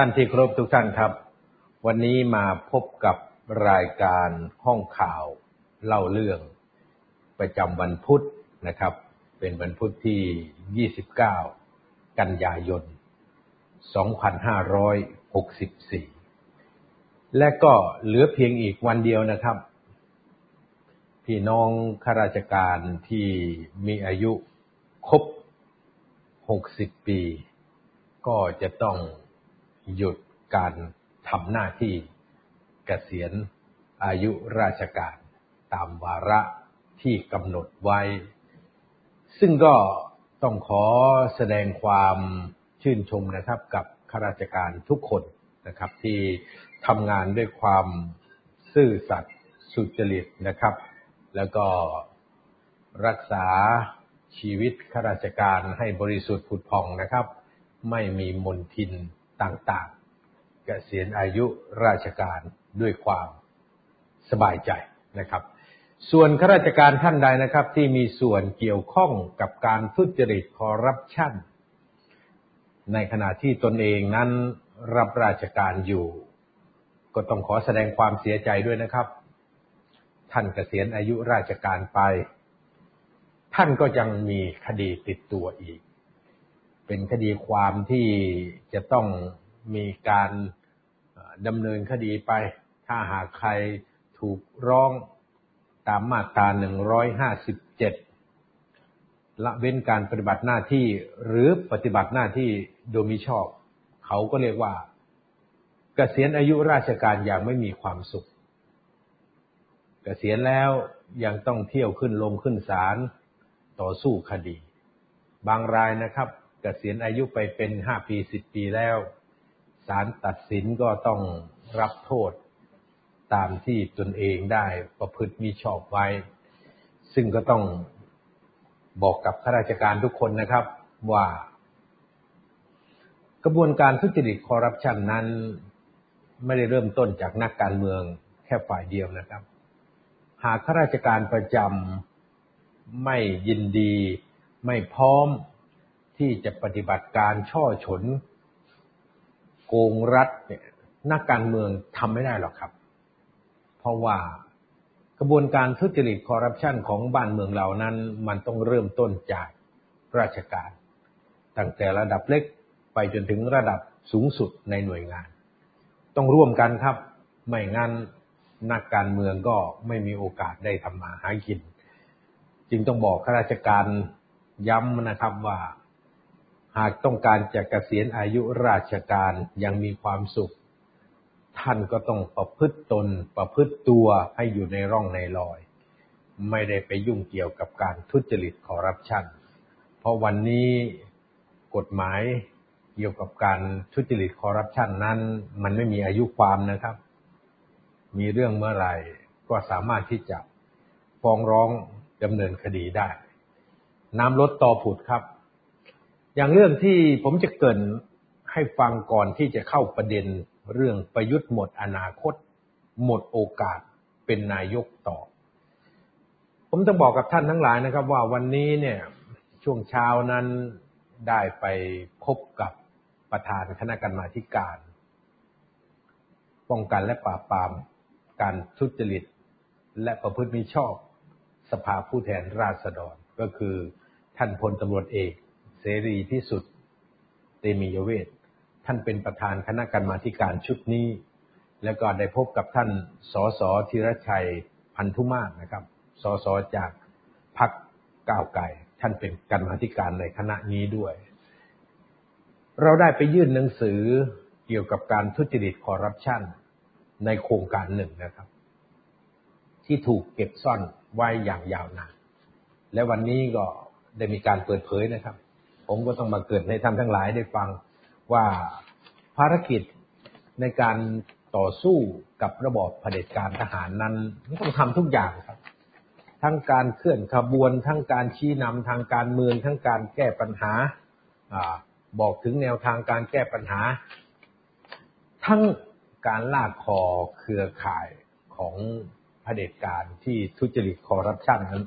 ท่านที่เคารพทุกท่านครับ วันนี้มาพบกับรายการห้องข่าวเล่าเรื่องประจำวันพุธนะครับ เป็นวันพุธที่ 29 กันยายน 2564 และก็เหลือเพียงอีกวันเดียวนะครับ พี่น้องข้าราชการที่มีอายุครบ 60 ปี ก็จะต้อง หยุดการทำหน้าที่เกษียณอายุราชการตามวาระที่กำหนดไว้ ซึ่งก็ต้องขอแสดงความชื่นชมนะครับกับข้าราชการทุกคนนะครับที่ทำงานด้วยความซื่อสัตย์สุจริตนะครับ แล้วก็รักษาชีวิตข้าราชการให้บริสุทธิ์ผุดพองนะครับ ไม่มีมนทิน ต่างๆเกษียณอายุราชการด้วยความสบายใจนะครับ ส่วนข้าราชการท่านใดนะครับ ที่มีส่วนเกี่ยวข้องกับการทุจริตคอร์รัปชันในขณะที่ตนเองนั้นรับราชการอยู่ ก็ต้องขอแสดงความเสียใจด้วยนะครับ ท่านเกษียณอายุราชการไป ท่านก็ยังมีคดีติดตัวอีก เป็นคดีความที่จะต้องมีการดำเนินคดีไป ถ้าหากใครถูกร้องตามมาตรา 157 ละเว้นการปฏิบัติหน้าที่หรือปฏิบัติหน้าที่โดยมิชอบ เขาก็เรียกว่า เกษียณอายุราชการอย่างไม่มีความสุข เกษียณแล้วยังต้องเที่ยวขึ้นลงขึ้นศาลต่อสู้คดี บางรายนะครับ เกษียณอายุไปเป็นห้าปีสิบปีแล้วศาลตัดสินก็ต้องรับโทษตามที่ตนเองได้ประพฤติมิชอบไว้ ซึ่งก็ต้องบอกกับข้าราชการทุกคนนะครับว่า กระบวนการทุจริตคอร์รัปชันนั้น ไม่ได้เริ่มต้นจากนักการเมืองแค่ฝ่ายเดียวนะครับ หากข้าราชการประจำไม่ยินดี ไม่พร้อม ที่จะปฏิบัติการช่อฉน โกงรัฐเนี่ยนักการเมืองทำไม่ได้หรอกครับ เพราะว่ากระบวนการทุจริตคอร์รัปชันของบ้านเมืองเรานั้น มันต้องเริ่มต้นจากราชการ ตั้งแต่ระดับเล็กไปจนถึงระดับสูงสุดในหน่วยงาน ต้องร่วมกันครับ ไม่งั้นนักการเมืองก็ไม่มีโอกาสได้ทำมาหากิน จึงต้องบอกข้าราชการย้ำนะครับว่า หากต้องการจะกะเกษียณอายุราชการยังมีความสุข ท่านก็ต้องประพฤติตนประพฤติตัวให้อยู่ในร่องในรอย ไม่ได้ไปยุ่งเกี่ยวกับการทุจริตคอร์รัปชันเพราะวันนี้กฎหมายเกี่ยวกับการทุจริตคอร์รัปชันนั้น มันไม่มีอายุความนะครับ มีเรื่องเมื่อไหร่ก็สามารถที่จะฟ้องร้องดำเนินคดีได้ น้ำลดต่อผุดครับ อย่างเรื่องที่ผมจะเกินให้ฟังก่อนที่จะเข้าประเด็นเรื่องประยุทธ์หมดอนาคต หมดโอกาสเป็นนายกต่อ ผมต้องบอกกับท่านทั้งหลายนะครับ ว่าวันนี้เนี่ยช่วงเช้านั้นได้ไปพบกับประธานคณะกรรมาการ ป้องกันและปราบปราม การทุจริต และประพฤติมิชอบ สภาผู้แทนราษฎร ก็คือท่านพลตำรวจเอก เสรีพิสุทธิ์ เตมียเวทท่านเป็นประธานคณะกรรมาการชุดนี้ แล้วก็ได้พบกับท่านสสธีรชัยพันธุมาศนะครับสสจากพรรคก้าวไก่ท่านเป็นกรรมาการในคณะนี้ด้วย เราได้ไปยื่นหนังสือเกี่ยวกับการทุจริตคอร์รัปชันในโครงการหนึ่งนะครับ ที่ถูกเก็บซ่อนไว้อย่างยาวนานและวันนี้ก็ได้มีการเปิดเผยนะครับ ผมก็ต้องมาเกิดให้ท่านทั้งหลายได้ฟังว่าภารกิจในการต่อสู้กับระบอบเผด็จการทหารนั้นต้องทำทุกอย่างครับ ทั้งการเคลื่อนขบวน ทั้งการชี้นำทางการเมือง ทั้งการแก้ปัญหาอบอกถึงแนวทางการแก้ปัญหา ทั้งการลากคอเครือข่ายของเผด็จการที่ทุจริตคอร์รัปชันนั้น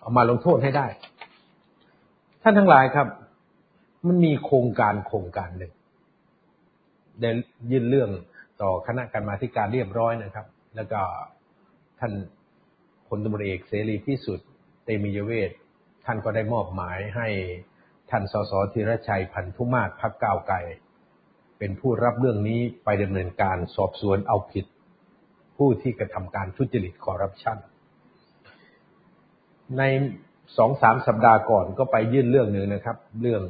เอามาลงโทษให้ได้ ท่านทั้งหลายครับ มันมีโครงการโครงการหนึ่งได้ยื่นเรื่องต่อคณะกรรมาการเรียบร้อยนะครับ แล้วก็ท่านพลตำรวจเอกเสรีพิสุทธิ์เตมียเวทท่านก็ได้มอบหมายให้ท่านสสธีรชัยพันธุมาศพักก้าวไกลเป็นผู้รับเรื่องนี้ไปดำเนินการสอบสวนเอาผิด ผู้ที่กระทำการทุจริตคอร์รัปชันในสองสามสัปดาห์ก่อนก็ไปยื่นเรื่องหนึ่งนะครับ เรื่อง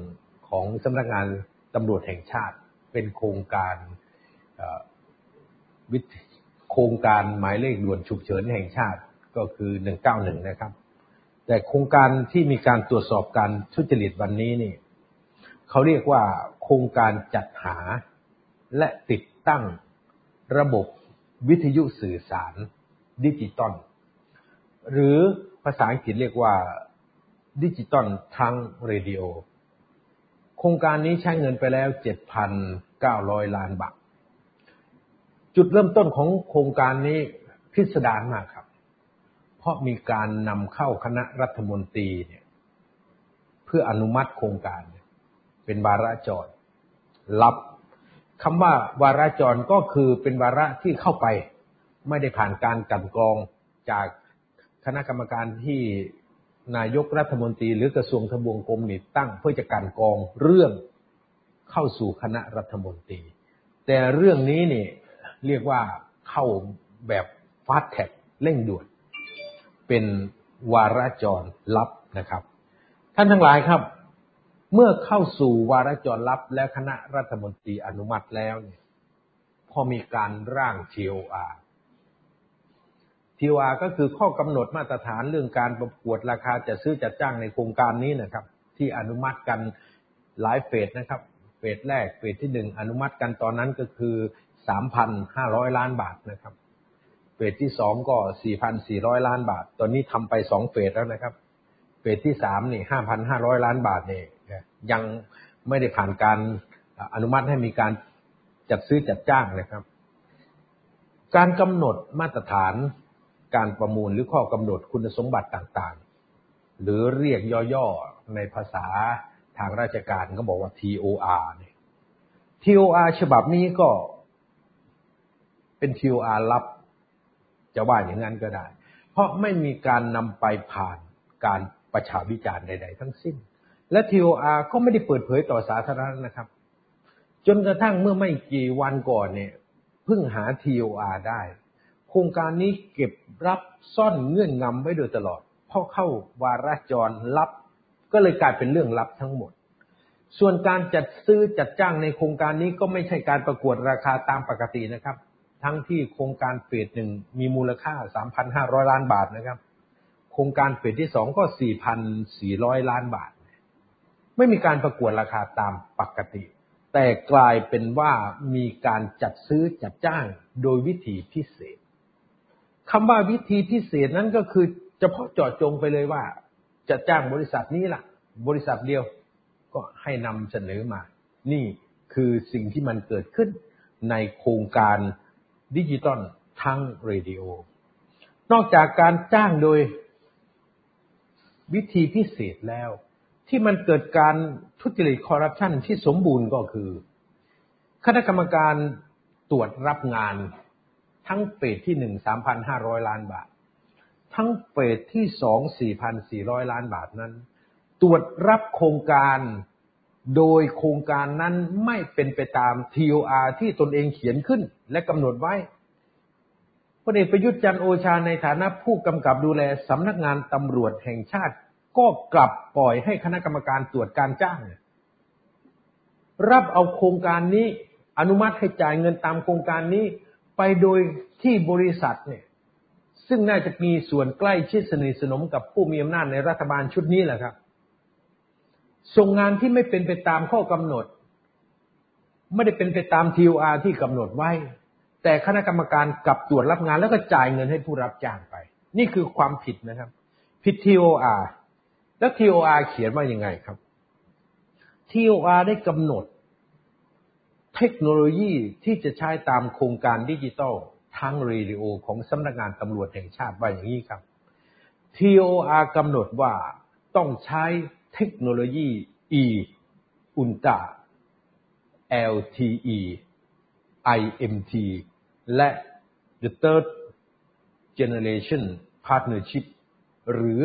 ของสำนักงานตำรวจแห่งชาติ เป็นโครงการวิโครงการหมายเลขด่วนฉุกเฉินแห่งชาติก็คือ 191 นะครับ แต่โครงการที่มีการตรวจสอบการทุจริตวันนี้นี่เขาเรียกว่าโครงการจัดหาและติดตั้งระบบวิทยุสื่อสารดิจิตอลหรือภาษาอังกฤษเรียกว่า digital trunked radio โครงการนี้ใช้เงินไปแล้ว7,900ล้านบาท จุดเริ่มต้นของโครงการนี้พิสดารมากครับ เพราะมีการนำเข้าคณะรัฐมนตรีเนี่ยเพื่ออนุมัติโครงการ เป็นวาระจรรับคำว่าวาระจรก็คือเป็นวาระที่เข้าไป ไม่ได้ผ่านการกันกรองจากคณะกรรมการที่ นายกรัฐมนตรีหรือกระทรวงทบวงกรมนี่ตั้งเพื่อจะกันกองเรื่องเข้าสู่คณะรัฐมนตรี แต่เรื่องนี้นี่เรียกว่าเข้าแบบฟาสแท็กเร่งด่วน เป็นวาระจรลับนะครับ ท่านทั้งหลายครับ เมื่อเข้าสู่วาระจรลับและคณะรัฐมนตรีอนุมัติแล้วเนี่ยพอมีการร่าง TOR TOR ก็คือข้อกำหนดมาตรฐานเรื่องการประกวดราคาจะซื้อจัดจ้างในโครงการนี้นะครับ ที่อนุมัติกันหลายเฟสนะครับ เฟสแรกเฟสที่หนึ่งอนุมัติกันตอนนั้นก็คือสามพันห้าร้อยล้านบาทนะครับ เฟสที่สองก็สี่พันสี่ร้อยล้านบาท ตอนนี้ทำไปสองเฟสแล้วนะครับ เฟสที่สามนี่ห้าพันห้าร้อยล้านบาทเนี่ยยังไม่ได้ผ่านการอนุมัติให้มีการจัดซื้อจัดจ้างนะครับ การกำหนดมาตรฐาน การประมูลหรือข้อกำหนดคุณสมบัติต่างๆ หรือเรียกย่อๆ ในภาษาทางราชการก็บอกว่า TOR เนี่ย TOR ฉบับนี้ก็เป็น TOR ลับ จะว่าอย่างนั้นก็ได้ เพราะไม่มีการนำไปผ่านการประชาวิจารณ์ใด ๆ ทั้งสิ้น และ TOR ก็ไม่ได้เปิดเผยต่อสาธารณะนะครับ จนกระทั่งเมื่อไม่กี่วันก่อนเนี่ยเพิ่งหา TOR ได้ ครงการนี้เก็บรับซ่อนเงื่อนงำไว้โดยตลอดพราะเข้าวาระจรลับ ก็เลยกลายเป็นเรื่องลับทั้งหมด ส่วนการจัดซื้อจัดจ้างในโครงการนี้ก็ไม่ใช่การประกวดราคาตามปกตินะครับ ทั้งที่โครงการเฟสหนึ่งมีมูลค่า 3,500 ล้านบาทนะครับ โครงการเฟสที่สองก็ 4,400 ล้านบาท ไม่มีการประกวดราคาตามปกติ แต่กลายเป็นว่ามีการจัดซื้อจัดจ้างโดยวิธีพิเศษ คำว่าวิธีพิเศษนั้นก็คือเฉพาะเจาะจงไปเลยว่า จะจ้างบริษัทนี้ล่ะ บริษัทเดียวก็ให้นำเสนอมา นี่คือสิ่งที่มันเกิดขึ้นในโครงการดิจิตอลทั้งเรดิโอ นอกจากการจ้างโดยวิธีพิเศษแล้ว ที่มันเกิดการทุจริตคอร์รัปชันที่สมบูรณ์ก็คือ คณะกรรมการตรวจรับงาน ทั้งเฟสที่หนึ่งสามพันห้าร้อยล้านบาท ทั้งเฟสที่สองสี่พันสี่ร้อยล้านบาทนั้น ตรวจรับโครงการโดยโครงการนั้นไม่เป็นไปตาม TOR ที่ตนเองเขียนขึ้นและกำหนดไว้พลเอกประยุทธ์จันโอชาในฐานะผู้กำกับดูแลสำนักงานตำรวจแห่งชาติ ก็กลับปล่อยให้คณะกรรมการตรวจการจ้าง รับเอาโครงการนี้อนุมัติให้จ่ายเงินตามโครงการนี้ ไปโดยที่บริษัทเนี่ย ซึ่งน่าจะมีส่วนใกล้ชิดสนิทสนมกับผู้มีอำนาจในรัฐบาลชุดนี้แหละครับ ส่งงานที่ไม่เป็นไปตามข้อกำหนด ไม่ได้เป็นไปตาม TOR ที่กำหนดไว้ แต่คณะกรรมการกลับตรวจรับงานแล้วก็จ่ายเงินให้ผู้รับจ้างไป นี่คือความผิดนะครับ ผิด TOR แล้ว TOR เขียนว่ายังไงครับ TOR ได้กำหนด เทคโนโลยีที่จะใช้ตามโครงการดิจิทัลทั้งเรดิโอของสำนักงานตำรวจแห่งชาติว่าอย่างนี้ครับ TOR กำหนดว่าต้องใช้เทคโนโลยี E อุลตรา LTE IMT และ the third generation partnership หรือ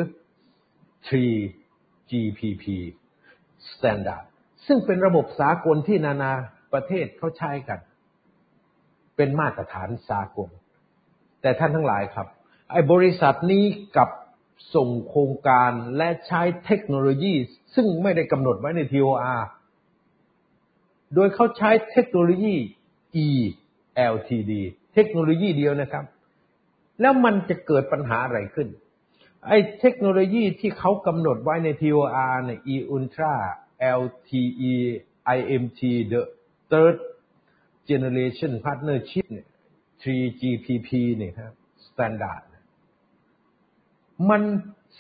3GPP standard ซึ่งเป็นระบบสากลที่นานา ประเทศเขาใช้กัน เป็นมาตรฐานสากล แต่ท่านทั้งหลายครับ ไอ้บริษัทนี้กับส่งโครงการและใช้เทคโนโลยี ซึ่งไม่ได้กำหนดไว้ใน TOR โดยเขาใช้เทคโนโลยี ELTD เทคโนโลยีเดียวนะครับ แล้วมันจะเกิดปัญหาอะไรขึ้น ไอ้เทคโนโลยีที่เขากำหนดไว้ใน TOR เนี่ย E Ultra LTE IMT the third generation partnership เนี่ย 3GPP เนี่ยครับ standard มัน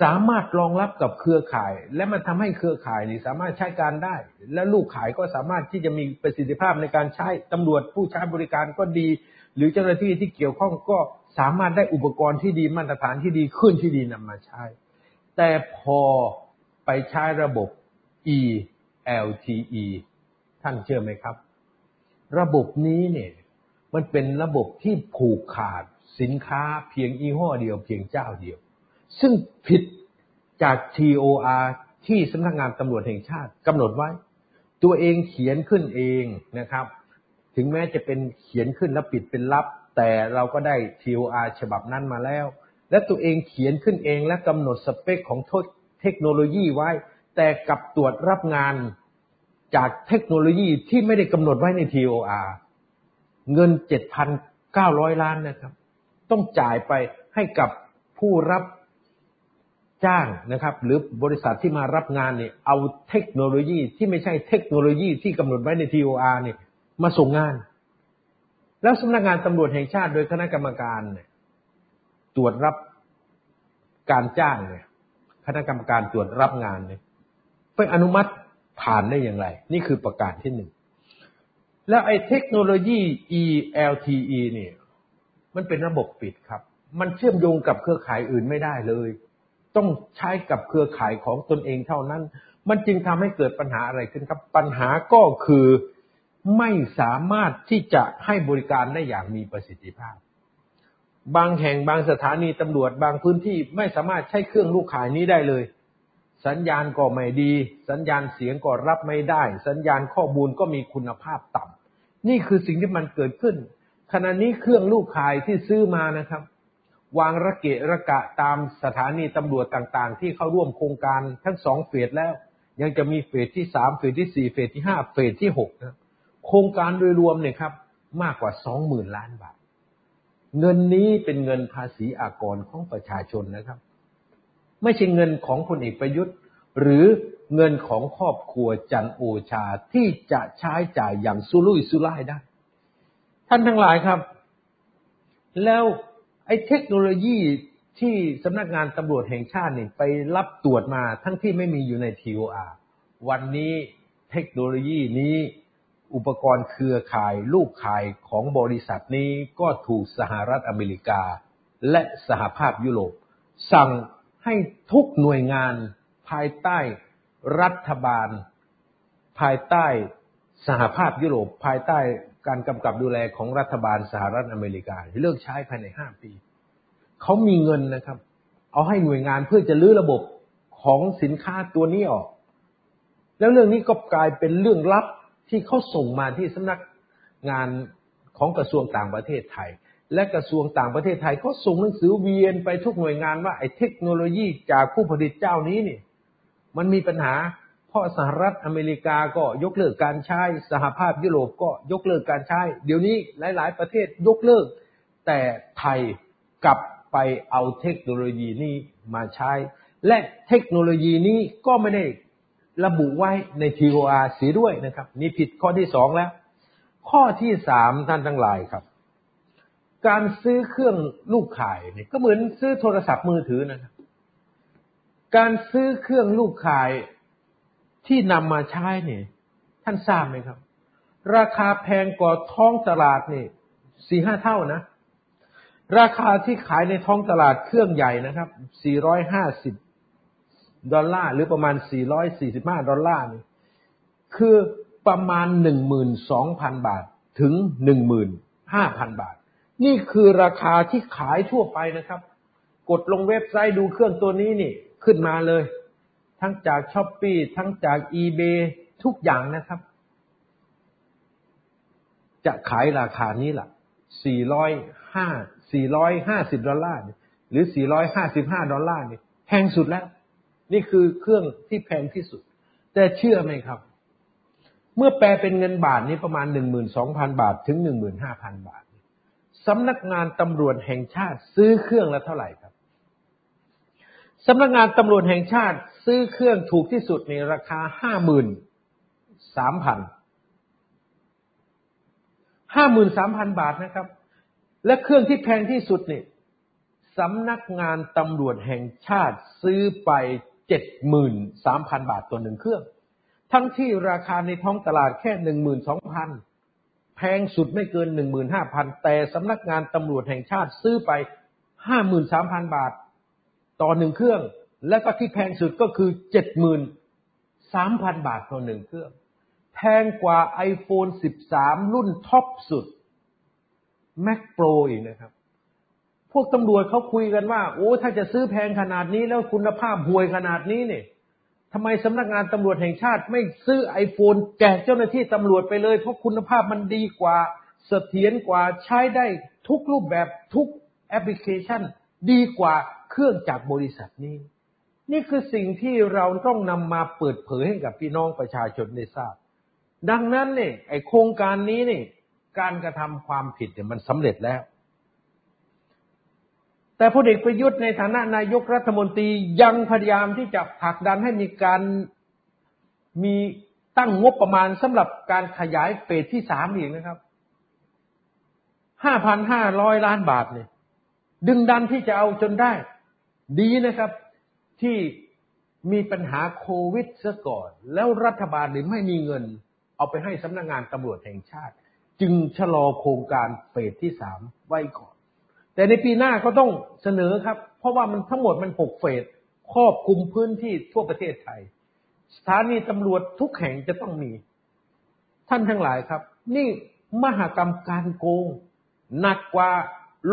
สามารถรองรับกับเครือข่าย และมันทำให้เครือข่ายนี่สามารถใช้การได้ และลูกขายก็สามารถที่จะมีประสิทธิภาพในการใช้ตำรวจผู้ใช้บริการก็ดี หรือเจ้าหน้าที่ที่เกี่ยวข้องก็สามารถได้อุปกรณ์ที่ดีมาตรฐานที่ดีขึ้นที่ดีนำมาใช้ แต่พอไปใช้ระบบ ELTE ท่านเชื่อไหมครับ ระบบนี้เนี่ยมันเป็นระบบที่ผูกขาดสินค้าเพียงยี่ห้อเดียวเพียงเจ้าเดียว ซึ่งผิดจาก TOR ที่สำนักงานตำรวจแห่งชาติกำหนดไว้ ตัวเองเขียนขึ้นเองนะครับ ถึงแม้จะเป็นเขียนขึ้นแล้วปิดเป็นลับ แต่เราก็ได้ TOR ฉบับนั้นมาแล้ว และตัวเองเขียนขึ้นเองและกำหนดสเปคของเทคโนโลยีไว้ แต่กับตรวจรับงาน จากเทคโนโลยีที่ไม่ได้กำหนดไว้ใน TOR เงิน 7,900 ล้านนะครับ ต้องจ่ายไปให้กับผู้รับจ้างนะครับ หรือบริษัทที่มารับงานเนี่ยเอาเทคโนโลยีที่ไม่ใช่เทคโนโลยีที่กำหนดไว้ใน TOR เนี่ยมาส่งงาน แล้วสำนักงานตำรวจแห่งชาติโดยคณะกรรมการเนี่ยตรวจรับการจ้างเนี่ยคณะกรรมการตรวจรับงานเนี่ยไปอนุมัติ ผ่านได้อย่างไร นี่คือประการที่หนึ่ง แล้วไอ้เทคโนโลยี ELTE เนี่ย มันเป็นระบบปิดครับ มันเชื่อมโยงกับเครือข่ายอื่นไม่ได้เลย ต้องใช้กับเครือข่ายของตนเองเท่านั้น มันจึงทำให้เกิดปัญหาอะไรขึ้นครับ ปัญหาก็คือไม่สามารถที่จะให้บริการได้อย่างมีประสิทธิภาพ บางแห่งบางสถานีตำรวจบางพื้นที่ไม่สามารถใช้เครื่องลูกข่ายนี้ได้เลย สัญญาณก็ไม่ดี สัญญาณเสียงก็รับไม่ได้ สัญญาณข้อมูลก็มีคุณภาพต่ำนี่คือสิ่งที่มันเกิดขึ้น ขณะนี้เครื่องลูกขายที่ซื้อมานะครับ วางระเกะระกะตามสถานีตำรวจต่างๆ ที่เข้าร่วมโครงการทั้งสองเฟสแล้ว ยังจะมีเฟสที่สามเฟสที่สี่เฟสที่ห้าเฟสที่หกนะโครงการโดยรวมเนี่ยครับ มากกว่าสองหมื่นล้านบาท เงินนี้เป็นเงินภาษีอากรของประชาชนนะครับ ไม่ใช่เงินของพลเอกประยุทธ์ หรือเงินของครอบครัวจันโอชาที่จะใช้จ่ายอย่างสุรุ่ยสุร่ายได้ ท่านทั้งหลายครับ แล้วไอ้เทคโนโลยีที่สำนักงานตำรวจแห่งชาตินี่ไปรับตรวจมาทั้งที่ไม่มีอยู่ใน TOR วันนี้เทคโนโลยีนี้อุปกรณ์เครือข่ายลูกข่ายของบริษัทนี้ก็ถูกสหรัฐอเมริกา และสหภาพยุโรป สั่ง ให้ทุกหน่วยงาน ภายใต้รัฐบาล ภายใต้สหภาพยุโรป ภายใต้การกำกับดูแลของรัฐบาลสหรัฐอเมริกาเลิกใช้ภายในห้าปีเขามีเงินนะครับ เอาให้หน่วยงานเพื่อจะลื้อระบบของสินค้าตัวนี้ออก แล้วเรื่องนี้ก็กลายเป็นเรื่องลับที่เขาส่งมาที่สำนักงานของกระทรวงต่างประเทศไทย และกระทรวงต่างประเทศไทยเขาส่งหนังสือเวียนไปทุกหน่วยงานว่าไอ้เทคโนโลยีจากผู้ผลิตเจ้านี้นี่ มันมีปัญหา เพราะสหรัฐอเมริกาก็ยกเลิกการใช้สหภาพยุโรปก็ยกเลิกการใช้ เดี๋ยวนี้หลาย ๆ ประเทศยกเลิก แต่ไทยกลับไปเอาเทคโนโลยีนี้มาใช้ และเทคโนโลยีนี้ก็ไม่ได้ระบุไว้ใน TOR เสียด้วยนะครับ นี่ผิดข้อที่สองแล้ว ข้อที่สามท่านทั้งหลายครับ การซื้อเครื่องลูกข่ายเนี่ยก็เหมือนซื้อโทรศัพท์มือถือนะครับ การซื้อเครื่องลูกข่ายที่นำมาใช้เนี่ย ท่านทราบไหมครับ ราคาแพงกว่าท้องตลาดนี่สี่ห้าเท่านะ ราคาที่ขายในท้องตลาดเครื่องใหญ่นะครับสี่ร้อยห้าสิบดอลลาร์หรือประมาณ 445 ดอลลาร์นี่คือประมาณ 12,000 บาทถึงหนึ่งหมื่นห้าพันบาท นี่คือราคาที่ขายทั่วไปนะครับ กดลงเว็บไซต์ดูเครื่องตัวนี้นี่ขึ้นมาเลย ทั้งจากช้อปปีทั้งจาก eBay ทุกอย่างนะครับ จะขายราคานี้ละ่ะ 405 450 ดอลลาร์หรือ 455 ดอลลาร์นี่แพงสุดแล้ว นี่คือเครื่องที่แพงที่สุด แต่เชื่อไหมครับ เมื่อแปลเป็นเงินบาทนี้ประมาณ 12,000 บาทถึง 15,000 บาท สำนักงานตำรวจแห่งชาติ ซื้อเครื่องละเท่าไหร่ครับสำนักงานตำรวจแห่งชาติ ซื้อเครื่องถูกที่สุดในราคาห้าหมื่นสามพันห้าหมื่นสามพันบาทนะครับ และเครื่องที่แพงที่สุดนี่สำนักงานตำรวจแห่งชาติซื้อไปเจ็ดหมื่นสามพันบาทตัวหนึ่งเครื่อง ทั้งที่ราคาในท้องตลาดแค่หนึ่งหมื่นสองพัน พงสุดไม่เกินหนึ่งหมื่นห้าพันแต่สำนักงานตำรวจแห่งชาติซื้อไปห้าหมื่นสามพันบาท ต่อหนึ่งเครื่อง และก็ที่แพงสุดก็คือเจ็ดหมื่นสามพันบาทต่อหนึ่งเครื่อง แพงกว่า iPhone 13 รุ่นท็อปสุด Mac Pro อีกนะครับ พวกตำรวจเขาคุยกันว่า โอ้ถ้าจะซื้อแพงขนาดนี้แล้วคุณภาพห่วยขนาดนี้เนี่ย ทำไมสำนักงานตำรวจแห่งชาติไม่ซื้อ iPhone แจกเจ้าหน้าที่ตำรวจไปเลย เพราะคุณภาพมันดีกว่าเสถียรกว่าใช้ได้ทุกรูปแบบทุกแอปพลิเคชัน ดีกว่าเครื่องจากบริษัทนี้ นี่คือสิ่งที่เราต้องนำมาเปิดเผยให้กับพี่น้องประชาชนได้ทราบ ดังนั้นเนี่ยไอโครงการนี้เนี่ยการกระทำความผิดเนี่ยมันสำเร็จแล้ว แต่พลเอกประยุทธ์ในฐานะนายกรัฐมนตรียังพยายามที่จะผลักดันให้มีการมีตั้งงบประมาณสำหรับการขยายเฟสที่สามอีกนะครับห้าพันห้าร้อยล้านบาทเนี่ยดึงดันที่จะเอาจนได้ ดีนะครับ ที่มีปัญหาโควิดซะก่อน แล้วรัฐบาลหรือไม่มีเงิน เอาไปให้สำนักงงานตำรวจแห่งชาติ จึงชะลอโครงการเฟสที่สามไว้ก่อน แต่ในปีหน้าก็ต้องเสนอครับ เพราะว่ามันทั้งหมดมันหกเฟสครอบคลุมพื้นที่ทั่วประเทศไทย สถานีตำรวจทุกแห่งจะต้องมี ท่านทั้งหลายครับ นี่มหากรรมการโกง หนักกว่า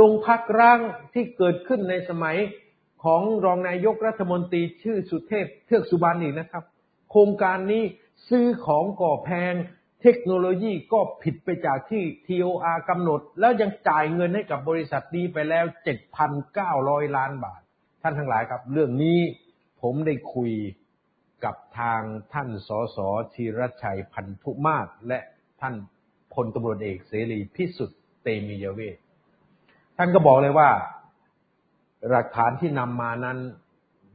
ลงพักร่างที่เกิดขึ้นในสมัยของรองนายกรัฐมนตรีชื่อสุเทพเทือกสุบรรณอีกนะครับ โครงการนี้ซื้อของก่อแพง เทคโนโลยีก็ผิดไปจากที่ TOR กำหนด แล้วยังจ่ายเงินให้กับบริษัทนี้ไปแล้ว 7,900 ล้านบาท ท่านทั้งหลายครับ เรื่องนี้ผมได้คุยกับทางท่านสสธีรชัยพันธุมาศและท่านพลตำรวจเอกเสรีพิสุทธิ์เตมียเวทท่านก็บอกเลยว่า หลักฐานที่นำมานั้น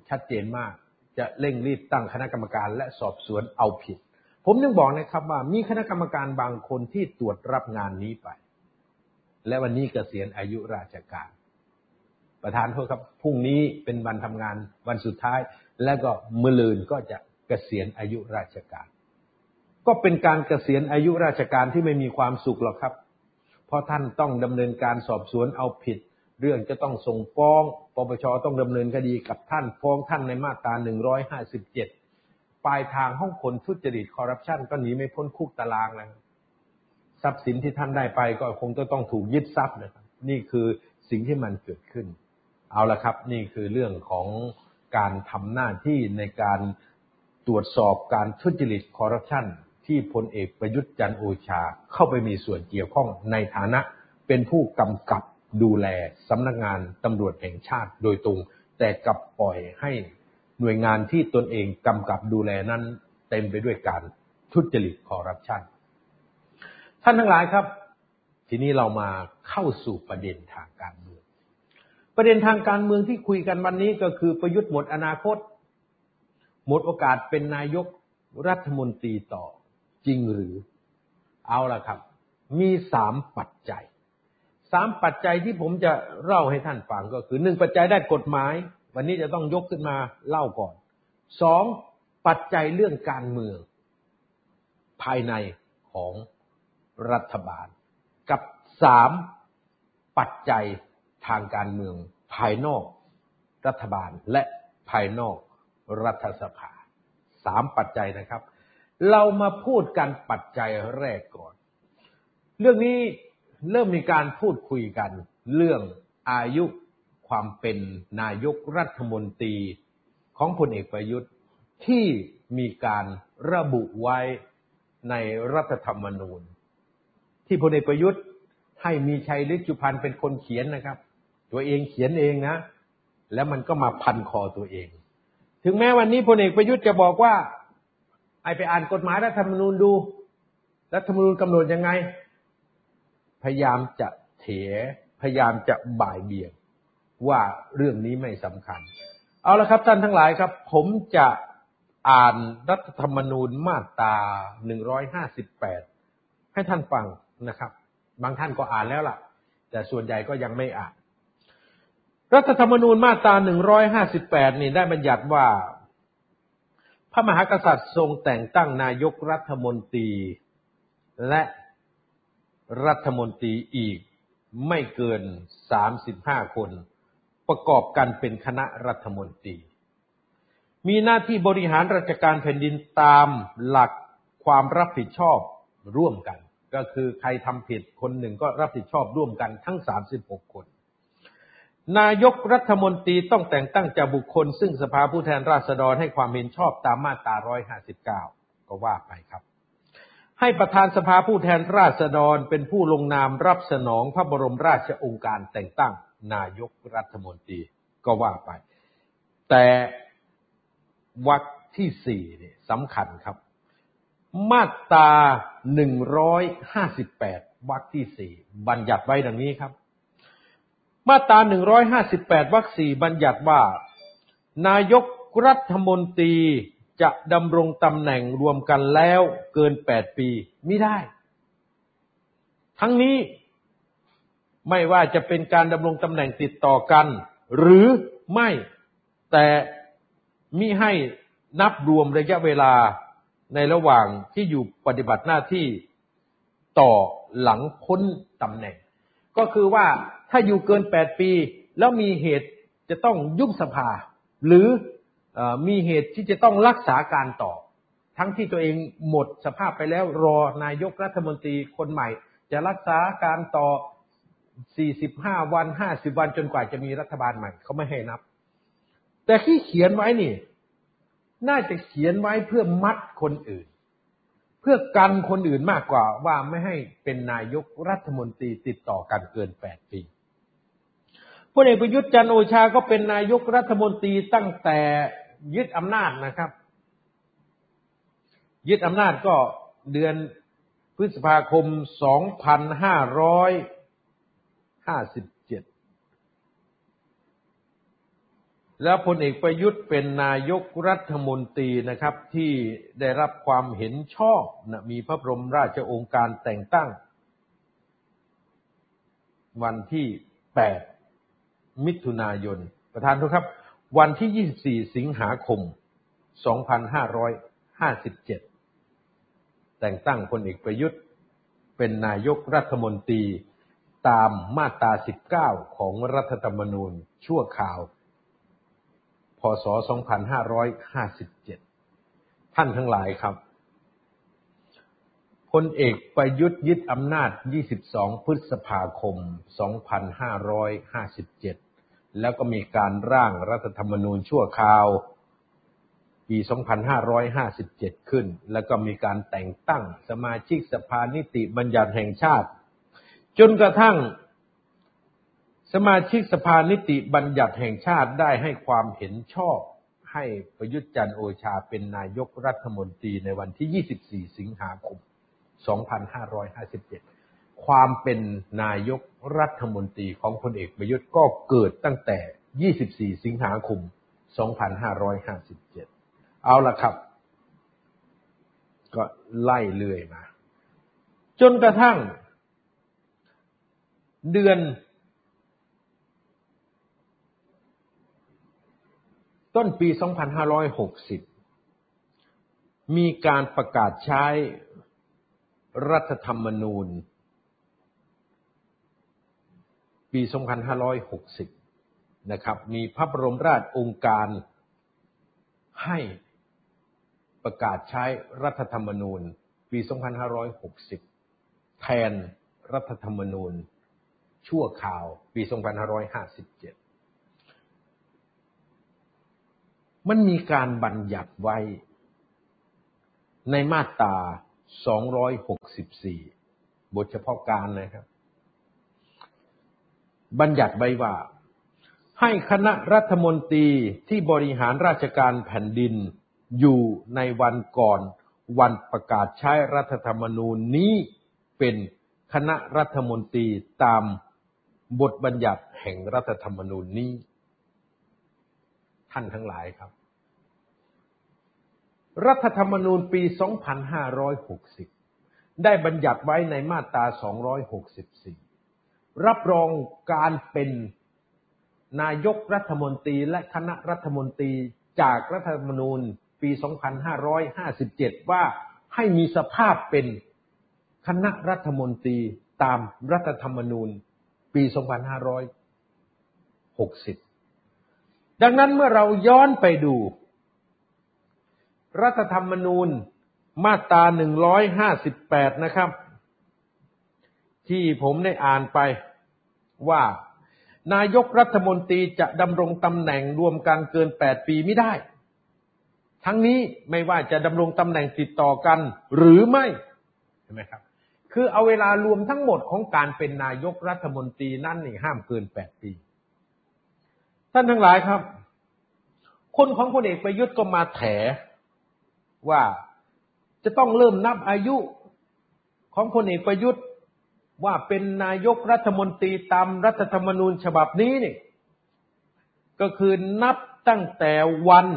ชัดเจนมาก จะเร่งรีบตั้งคณะกรรมการและสอบสวนเอาผิด ผมนึงบอกนะครับว่ามีคณะกรรมการบางคนที่ตรวจรับงานนี้ไป และวันนี้เกษียณอายุราชการ ประธานโทษครับพรุ่งนี้เป็นวันทำงานวันสุดท้าย และก็มือลืนก็จะเกษียณอายุราชการ ก็เป็นการเกษียณอายุราชการที่ไม่มีความสุขหรอกครับ เพราะท่านต้องดำเนินการสอบสวนเอาผิด เรื่องจะต้องส่งฟ้องปปชต้องดำเนินคดีกับท่านฟ้องท่านในมาตรา157 ปลายทางห้องคนทุจริตคอร์รัปชันก็หนีไม่พ้นคุกตารางแล้วทรัพย์สินที่ท่านได้ไปก็คงจะต้องถูกยึดทรัพย์นะครับ นี่คือสิ่งที่มันเกิดขึ้น เอาละครับ นี่คือเรื่องของการทำหน้าที่ในการตรวจสอบการทุจริตคอร์รัปชันที่พลเอกประยุทธ์จันโอชาเข้าไปมีส่วนเกี่ยวข้องในฐานะเป็นผู้กำกับดูแลสำนักงานตำรวจแห่งชาติโดยตรง แต่กลับปล่อยให้ หน่วยงานที่ตนเองกำกับดูแลนั้น เต็มไปด้วยการทุจริตคอร์รัปชันท่านทั้งหลายครับ ทีนี้เรามาเข้าสู่ประเด็นทางการเมือง ประเด็นทางการเมืองที่คุยกันวันนี้ก็คือประยุทธ์หมดอนาคต หมดโอกาสเป็นนายกรัฐมนตรีต่อจริงหรือ เอาละครับ มีสามปัจจัยสามปัจจัยที่ผมจะเล่าให้ท่านฟังก็คือหนึ่งปัจจัยได้กฎหมาย วันนี้จะต้องยกขึ้นมาเล่าก่อนสองปัจจัยเรื่องการเมือง ภายในของรัฐบาล กับสามปัจจัยทางการเมืองภายนอก รัฐบาลและภายนอกรัฐสภาสามปัจจัยนะครับ เรามาพูดกันปัจจัยแรกก่อน เรื่องนี้เริ่มมีการพูดคุยกัน เรื่องอายุ ความเป็นนายกรัฐมนตรีของพลเอกประยุทธ์ที่มีการระบุไว้ในรัฐธรรมนูญ ที่พลเอกประยุทธ์ให้มีชัยฤทธิจุพันธ์เป็นคนเขียนนะครับ ตัวเองเขียนเองนะ แล้วมันก็มาพันคอตัวเอง ถึงแม้วันนี้พลเอกประยุทธ์จะบอกว่าไอไปอ่านกฎหมายรัฐธรรมนูญดู รัฐธรรมนูญกำหนดยังไง พยายามจะเถพยายามจะบ่ายเบี่ยง ว่าเรื่องนี้ไม่สำคัญ เอาละครับท่านทั้งหลายครับ ผมจะอ่านรัฐธรรมนูญมาตรา 158 ให้ท่านฟังนะครับ บางท่านก็อ่านแล้วล่ะ แต่ส่วนใหญ่ก็ยังไม่อ่าน รัฐธรรมนูญมาตรา 158 นี่ได้บัญญัติว่า พระมหากษัตริย์ทรงแต่งตั้งนายกรัฐมนตรี และรัฐมนตรีอีกไม่เกิน 35 คน ประกอบกันเป็นคณะรัฐมนตรี มีหน้าที่บริหารราชการแผ่นดินตามหลักความรับผิดชอบร่วมกัน ก็คือใครทำผิดคนหนึ่งก็รับผิดชอบร่วมกันทั้ง 36 คน นายกรัฐมนตรีต้องแต่งตั้งจากบุคคล ซึ่งสภาผู้แทนราษฎรให้ความเห็นชอบตามมาตรา 159 ก็ว่าไปครับ ให้ประธานสภาผู้แทนราษฎรเป็นผู้ลงนามรับสนองพระบรมราชองค์การแต่งตั้ง นายกรัฐมนตรีก็ว่าไป แต่วรรคที่สี่เนี่ยสำคัญครับ มาตราหนึ่งร้อยห้าสิบแปดวรรคที่สี่บัญญัติไว้ดังนี้ครับ มาตราหนึ่งร้อยห้าสิบแปดวรรคสี่บัญญัติว่า นายกรัฐมนตรีจะดำรงตำแหน่งรวมกันแล้วเกินแปดปีไม่ได้ ทั้งนี้ ไม่ว่าจะเป็นการดำรงตำแหน่งติดต่อกัน หรือไม่แต่มิให้นับรวมระยะเวลาในระหว่างที่อยู่ปฏิบัติหน้าที่ต่อหลังพ้นตำแหน่ง ก็คือว่าถ้าอยู่เกินแปดปี แล้วมีเหตุจะต้องยุบสภา หรือมีเหตุที่จะต้องรักษาการต่อ ทั้งที่ตัวเองหมดสภาพไปแล้วรอนายกรัฐมนตรีคนใหม่ จะรักษาการต่อ 45วัน50วันจนกว่าจะมีรัฐบาลใหม่เขาไม่ให้นับ แต่ที่เขียนไว้นี่ น่าจะเขียนไว้เพื่อมัดคนอื่น เพื่อกันคนอื่นมากกว่าว่าไม่ให้เป็นนายกรัฐมนตรีติดต่อกันเกินแปดปีพลเอกประยุทธ์จันโอชาก็เป็นนายกรัฐมนตรีตั้งแต่ยึดอำนาจนะครับ ยึดอำนาจก็เดือนพฤษภาคม 2550แล้วพลเอกประยุทธ์เป็นนายกรัฐมนตรีนะครับที่ได้รับความเห็นชอบนะมีพระบรมราชโองการแต่งตั้ง วันที่8มิถุนายน ประธานทุกครับ วันที่24สิงหาคม2557แต่งตั้งพลเอกประยุทธ์เป็นนายกรัฐมนตรี ตามมาตรา 19 ของรัฐธรรมนูญชั่วคราว พศ 2557 ท่านทั้งหลายครับพลเอกประยุทธ์ยึดอำนาจ 22 พฤษภาคม 2557 แล้วก็มีการร่างรัฐธรรมนูญชั่วคราว ปี 2557 ขึ้น แล้วก็มีการแต่งตั้งสมาชิกสภานิติบัญญัติแห่งชาติ จนกระทั่งสมาชิกสภานิติบัญญัติแห่งชาติได้ให้ความเห็นชอบให้ประยุทธ์จันโอชาเป็นนายกรัฐมนตรีในวันที่ 24 สิงหาคม 2557 ความเป็นนายกรัฐมนตรีของพลเอกประยุทธ์ก็เกิดตั้งแต่ 24 สิงหาคม 2557 เอาละครับ ก็ไล่เรื่อยมา จนกระทั่ง เดือน ต้นปี 2560 มีการประกาศใช้รัฐธรรมนูญ ปี 2560 นะครับ มีพระบรมราชองค์การให้ประกาศใช้รัฐธรรมนูญ ปี 2560 แทนรัฐธรรมนูญ ชั่วคราวปี 2557 มันมีการบัญญัติไว้ในมาตรา 264 บทเฉพาะการนะครับ บัญญัติไว้ว่า ให้คณะรัฐมนตรีที่บริหารราชการแผ่นดินอยู่ในวันก่อนวันประกาศใช้รัฐธรรมนูญนี้เป็นคณะรัฐมนตรีตาม บทบัญญัติแห่งรัฐธรรมนูญนี้ ท่านทั้งหลายครับ รัฐธรรมนูญปี 2560 ได้บัญญัติไว้ในมาตรา 264 รับรองการเป็นนายกรัฐมนตรีและคณะรัฐมนตรีจากรัฐธรรมนูญปี 2557 ว่าให้มีสภาพเป็นคณะรัฐมนตรีตามรัฐธรรมนูญ ปี 2560 ดังนั้นเมื่อเราย้อนไปดู รัฐธรรมนูญมาตรา 158 นะครับ ที่ผมได้อ่านไปว่านายกรัฐมนตรีจะดำรงตำแหน่งรวมกันเกิน 8 ปีไม่ได้ ทั้งนี้ไม่ว่าจะดำรงตำแหน่งติดต่อกันหรือไม่ใช่ไหมครับ คือเอาเวลารวมทั้งหมดของการเป็นนายกรัฐมนตรีนั่นนี่ห้ามเกินแปดปี ท่านทั้งหลายครับ คนของพลเอกประยุทธ์ก็มาแถว่าจะต้องเริ่มนับอายุของพลเอกประยุทธ์ว่าเป็นนายกรัฐมนตรีตามรัฐธรรมนูญฉบับนี้นี่ก็คือนับตั้งแต่วัน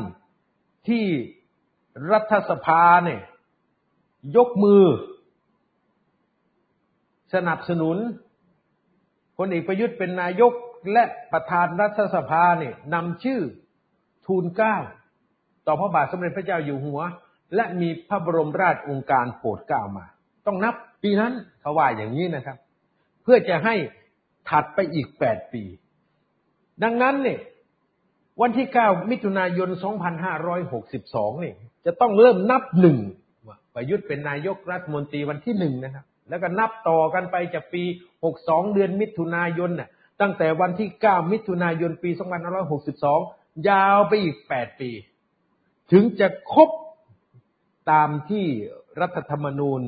ที่รัฐสภาเนี่ยยกมือ สนับสนุนพลเอกประยุทธ์เป็นนายกและประธานรัฐสภาเนี่ยนำชื่อทูลเกล้าต่อพระบาทสมเด็จพระเจ้าอยู่หัว และมีพระบรมราชองค์การโปรดเกล้ามา ต้องนับปีนั้นเขาว่าอย่างนี้นะครับ เพื่อจะให้ถัดไปอีกแปดปี ดังนั้นเนี่ยวันที่เก้ามิถุนายน 2562นี่จะต้องเริ่มนับหนึ่งประยุทธ์เป็นนายกรัฐมนตรีวันที่หนึ่งนะครับ แล้วก็นับต่อกันไปจากปี 62 เดือนมิถุนายนน่ะตั้งแต่วันที่ 9 มิถุนายนปี 2562 ยาวไปอีก 8 ปี ถึงจะครบตามที่รัฐธรรมนูญ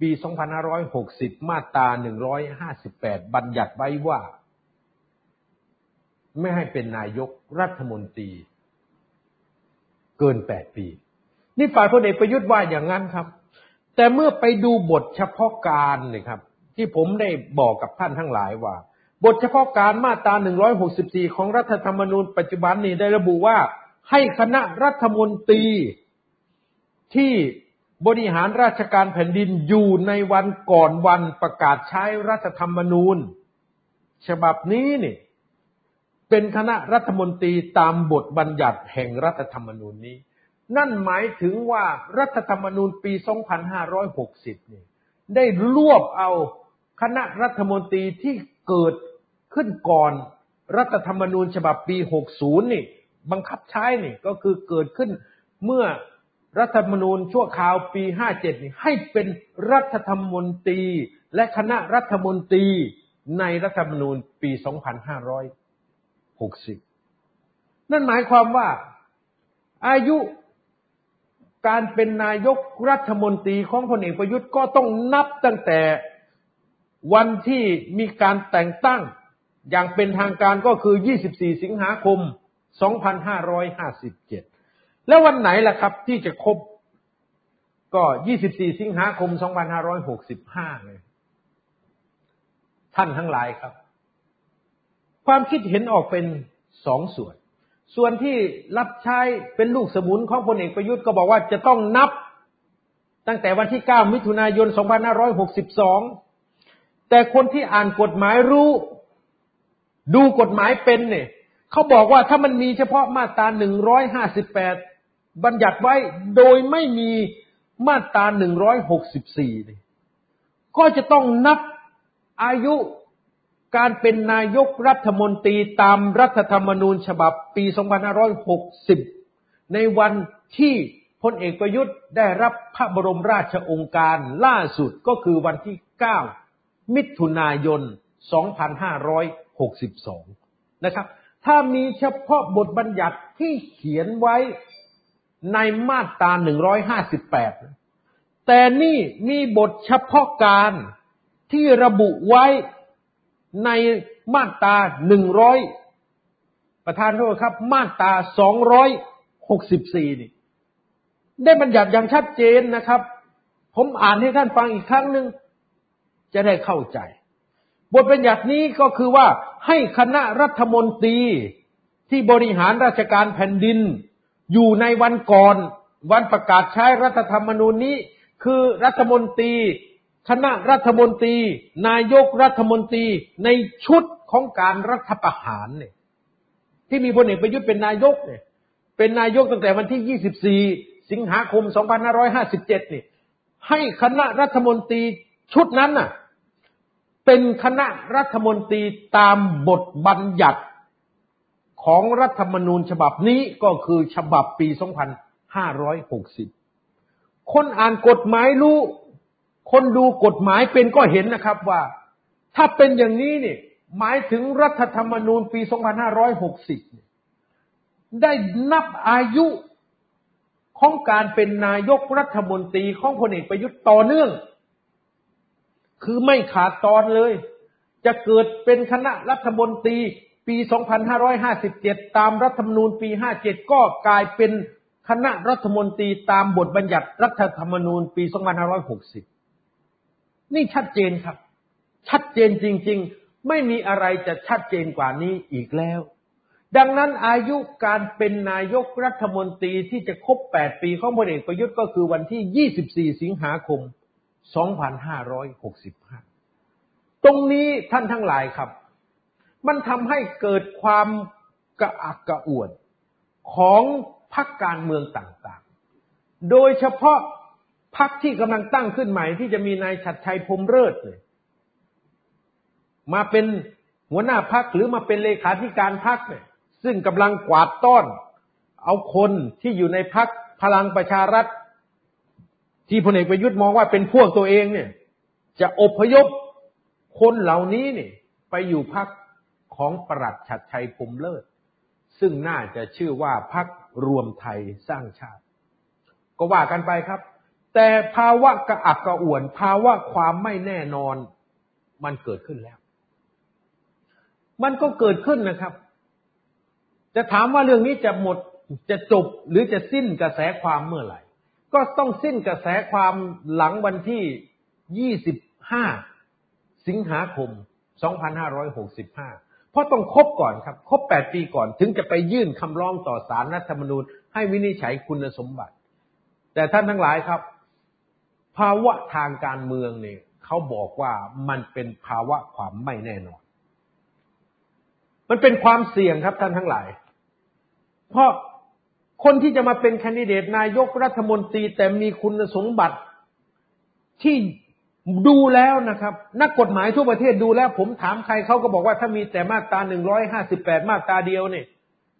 ปี 2560 มาตรา 158 บัญญัติไว้ว่า ไม่ให้เป็นนายกรัฐมนตรี เกิน 8 ปี นี่ฝ่ายพลเอกประยุทธ์ว่าอย่างนั้นครับ แต่เมื่อไปดูบทเฉพาะการนี่ครับ ที่ผมได้บอกกับท่านทั้งหลายว่า บทเฉพาะการมาตรา 164 ของรัฐธรรมนูญปัจจุบันนี้ได้ระบุว่า ให้คณะรัฐมนตรีที่บริหารราชการแผ่นดินอยู่ในวันก่อนวันประกาศใช้รัฐธรรมนูญ ฉบับนี้นี่เป็นคณะรัฐมนตรีตามบทบัญญัติแห่งรัฐธรรมนูญนี้ นั่นหมายถึงว่ารัฐธรรมนูญปี 2560 นี่ ได้รวบเอาคณะรัฐมนตรีที่เกิดขึ้นก่อน รัฐธรรมนูญฉบับปี 60 นี่ บังคับใช้นี่ก็คือเกิดขึ้นเมื่อรัฐธรรมนูญชั่วคราวปี 57 นี่ ให้เป็นรัฐธรรมนตรีและคณะรัฐมนตรีในรัฐธรรมนูญปี 2560 นั่นหมายความว่าอายุ การเป็นนายกรัฐมนตรีของพลเอกประยุทธ์ก็ต้องนับตั้งแต่วันที่มีการแต่งตั้งอย่างเป็นทางการก็คือ 24 สิงหาคม 2557 แล้ววันไหนล่ะครับที่จะครบก็ 24 สิงหาคม 2565 เลย ท่านทั้งหลายครับ ความคิดเห็นออกเป็นสองส่วน ส่วนที่รับใช้เป็นลูกสมุนของพลเอกประยุทธ์ก็บอกว่าจะต้องนับ ตั้งแต่วันที่ 9 มิถุนายน 2562 แต่คนที่อ่านกฎหมายรู้ ดูกฎหมายเป็นเนี่ยเขาบอกว่าถ้ามันมีเฉพาะมาตรา 158 บัญญัติไว้โดยไม่มีมาตรา 164เนี่ยก็จะต้องนับอายุ การเป็นนายกรัฐมนตรีตามรัฐธรรมนูญฉบับปี 2560 ในวันที่พลเอกประยุทธ์ได้รับพระบรมราชองค์การล่าสุดก็คือวันที่ 9 มิถุนายน 2562 นะครับ ถ้ามีเฉพาะบทบัญญัติที่เขียนไว้ในมาตรา 158 แต่นี่มีบทเฉพาะการที่ระบุไว้ ในมาตรา100ประธานโทษครับ มาตรา264นี่ ได้บัญญัติอย่างชัดเจนนะครับ ผมอ่านให้ท่านฟังอีกครั้งหนึ่งจะได้เข้าใจ บทบัญญัตินี้ก็คือว่าให้คณะรัฐมนตรีที่บริหารราชการแผ่นดิน อยู่ในวันก่อน วันประกาศใช้รัฐธรรมนูญนี้ คือรัฐมนตรี คณะรัฐมนตรี นายกรัฐมนตรีในชุดของการรัฐประหารเนี่ย ที่มีพลเอกประยุทธ์เป็นนายกเนี่ย เป็นนายกตั้งแต่วันที่ 24 สิงหาคม 2557 นี่ ให้คณะรัฐมนตรีชุดนั้นน่ะ เป็นคณะรัฐมนตรีตามบทบัญญัติของรัฐธรรมนูญฉบับนี้ก็คือฉบับปี 2560 คนอ่านกฎหมายรู้ คนดูกฎหมายเป็นก็เห็นนะครับว่า ถ้าเป็นอย่างนี้เนี่ยหมายถึงรัฐธรรมนูญปี 2560 ได้นับอายุของการเป็นนายกรัฐมนตรีของพลเอกประยุทธ์ต่อเนื่อง คือไม่ขาดตอนเลย จะเกิดเป็นคณะรัฐมนตรีปี 2557 ตามรัฐธรรมนูญปี 57 ก็กลายเป็นคณะรัฐมนตรีตามบทบัญญัติรัฐธรรมนูญปี 2560 นี่ชัดเจนครับ ชัดเจนจริง ๆ ไม่มีอะไรจะชัดเจนกว่านี้อีกแล้ว ดังนั้นอายุการเป็นนายกรัฐมนตรีที่จะครบ 8 ปีของพลเอกประยุทธ์ก็คือวันที่ 24 สิงหาคม 2565 ตรงนี้ท่านทั้งหลายครับ มันทำให้เกิดความกระอักกระอ่วนของพรรคการเมืองต่างๆ โดยเฉพาะ พรรคที่กำลังตั้งขึ้นใหม่ที่จะมีนายชัดชัยพรมเลิศเลยมาเป็นหัวหน้าพรรคหรือมาเป็นเลขาธิการพรรคเนี่ยซึ่งกำลังกวาดต้อน เอาคนที่อยู่ในพรรคพลังประชารัฐ ที่พลเอกประยุทธ์มองว่าเป็นพวกตัวเองเนี่ย จะอพยพคนเหล่านี้เนี่ยไปอยู่พักของประหลัดชัดชัยพรมเลิศ ซึ่งน่าจะชื่อว่าพักรวมไทยสร้างชาติ ก็ว่ากันไปครับ แต่ภาวะกระอักกระอ่วน ภาวะความไม่แน่นอน มันเกิดขึ้นแล้ว มันก็เกิดขึ้นนะครับ จะถามว่าเรื่องนี้จะหมดจะจบหรือจะสิ้นกระแสความเมื่อไหร่ ก็ต้องสิ้นกระแสความหลังวันที่ 25 สิงหาคม 2565 เพราะต้องครบก่อนครับ ครบ 8 ปีก่อนถึงจะไปยื่นคำร้องต่อศาลรัฐธรรมนูญให้วินิจฉัยคุณสมบัติ แต่ท่านทั้งหลายครับ ภาวะทางการเมืองเนี่ยเขาบอกว่ามันเป็นภาวะความไม่แน่นอน มันเป็นความเสี่ยงครับท่านทั้งหลาย เพราะคนที่จะมาเป็นแคนดิเดตนายกรัฐมนตรีแต่มีคุณสมบัติที่ดูแล้วนะครับ นักกฎหมายทั่วประเทศดูแล้ว ผมถามใครเขาก็บอกว่าถ้ามีแต่มาตราหนึ่งร้อยห้าสิบแปดมาตราเดียวเนี่ย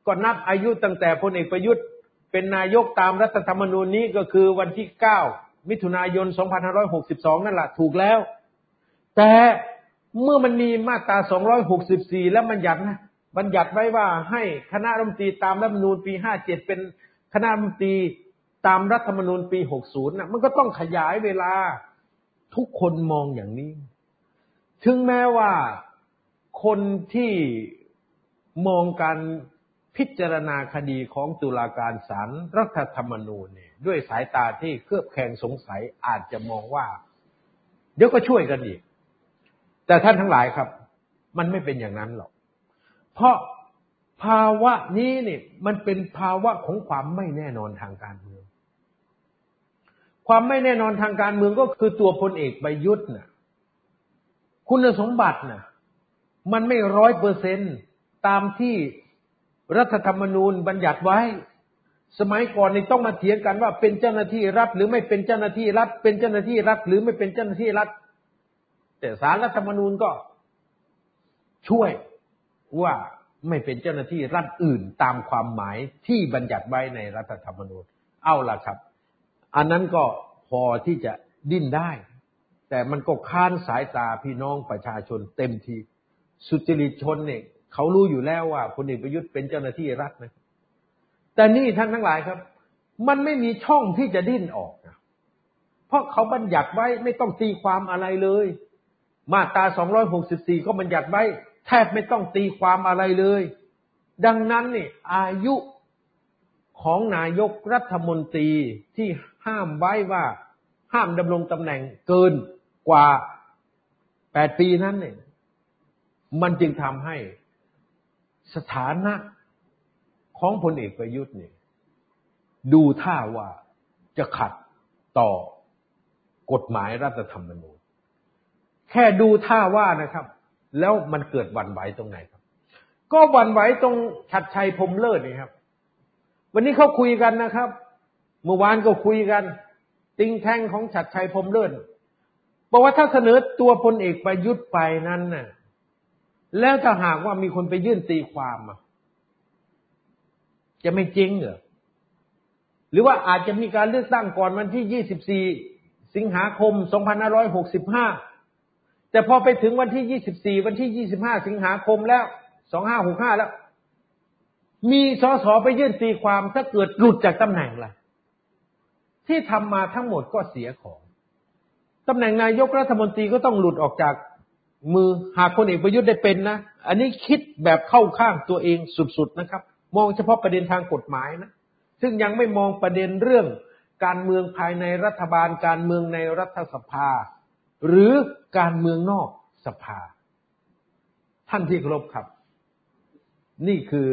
ก็นับอายุตั้งแต่พลเอกประยุทธ์ เป็นนายกตามรัฐธรรมนูญนี้ก็คือวันที่เก้า มิถุนายน 2562 นั่นแหละถูกแล้ว แต่เมื่อมันมีมาตรา 264 แล้วมันหยัดนะบัญญัติไว้ว่าให้คณะรัฐมนตรีตามรัฐธรรมนูญปี 57 เป็นคณะรัฐมนตรีตามรัฐธรรมนูญปี 60นะมันก็ต้องขยายเวลาทุกคนมองอย่างนี้ ถึงแม้ว่าคนที่มองการ พิจารณาคดีของตุลาการศาลรรัฐธรรมนูญเนี่ยด้วยสายตาที่เครือบแคลงสงสัยอาจจะมองว่า เดี๋ยวก็ช่วยกันอีก แต่ท่านทั้งหลายครับ มันไม่เป็นอย่างนั้นหรอก เพราะภาวะนี้เนี่ยมันเป็นภาวะของความไม่แน่นอนทางการเมือง ความไม่แน่นอนทางการเมืองก็คือตัวพลเอกประยุทธ์น่ะ คุณสมบัติน่ะ มันไม่ร้อยเปอร์เซนตามที่ รัฐธรรมนูญบัญญัติไว้ สมัยก่อนนี่ต้องมาเถียงกันว่าเป็นเจ้าหน้าที่รัฐหรือไม่เป็นเจ้าหน้าที่รัฐ เป็นเจ้าหน้าที่รัฐหรือไม่เป็นเจ้าหน้าที่รัฐ แต่สารรัฐธรรมนูญก็ช่วยว่าไม่เป็นเจ้าหน้าที่รัฐอื่นตามความหมายที่บัญญัติไว้ในรัฐธรรมนูญ เอาล่ะครับ อันนั้นก็พอที่จะดิ้นได้แแต่มันก็ค้านสายตาพี่น้องประชาชนเต็มที สุจริตชนเนี่ย เขารู้อยู่แล้วว่าพลเอกประยุทธ์เป็นเจ้าหน้าที่รัฐนะแต่นี่ท่านทั้งหลายครับ มันไม่มีช่องที่จะดิ้นออกนะเพราะเขาบัญญัติไว้ไม่ต้องตีความอะไรเลย มาตรา264 ก็บัญญัติไว้ แทบไม่ต้องตีความอะไรเลย ดังนั้นนี่อายุของนายกรัฐมนตรีที่ห้ามไว้ว่าห้ามดำรงตำแหน่งเกินกว่าแปดปีนั้นเนี่ยมันจึงทำให้ สถานะของพลเอกประยุทธ์เนี่ย ดูท่าว่าจะขัดต่อกฎหมายรัฐธรรมนูญ แค่ดูท่าว่านะครับ แล้วมันเกิดวันไหวตรงไหนครับ ก็วันไหวตรงชัดชัยพรมเลิศนี่ครับ วันนี้เขาคุยกันนะครับ เมื่อวานก็คุยกัน ติงแทงของชัดชัยพรมเลิศบอกว่าถ้าเสนอตัวพลเอกประยุทธ์ไปนั้นน่ะ แล้วถ้าหากว่ามีคนไปยื่นตีความอะ จะไม่จริงเหรอหรือว่าอาจจะมีการเลือกตั้งก่อนวันที่ 24 สิงหาคม 2565 แต่พอไปถึงวันที่ 24 วันที่ 25 สิงหาคมแล้ว 2565 แล้ว มีสสไปยื่นตีความถ้าเกิดหลุดจากตำแหน่งล่ะ ที่ทำมาทั้งหมดก็เสียของตำแหน่งนายกรัฐมนตรีก็ต้องหลุดออกจาก มือหากคนเอกประยุทธ์ได้เป็นนะ อันนี้คิดแบบเข้าข้างตัวเองสุดๆนะครับ มองเฉพาะประเด็นทางกฎหมายนะ ซึ่งยังไม่มองประเด็นเรื่องการเมืองภายในรัฐบาล การเมืองในรัฐสภา หรือการเมืองนอกสภา ท่านที่เคารพครับ นี่คือ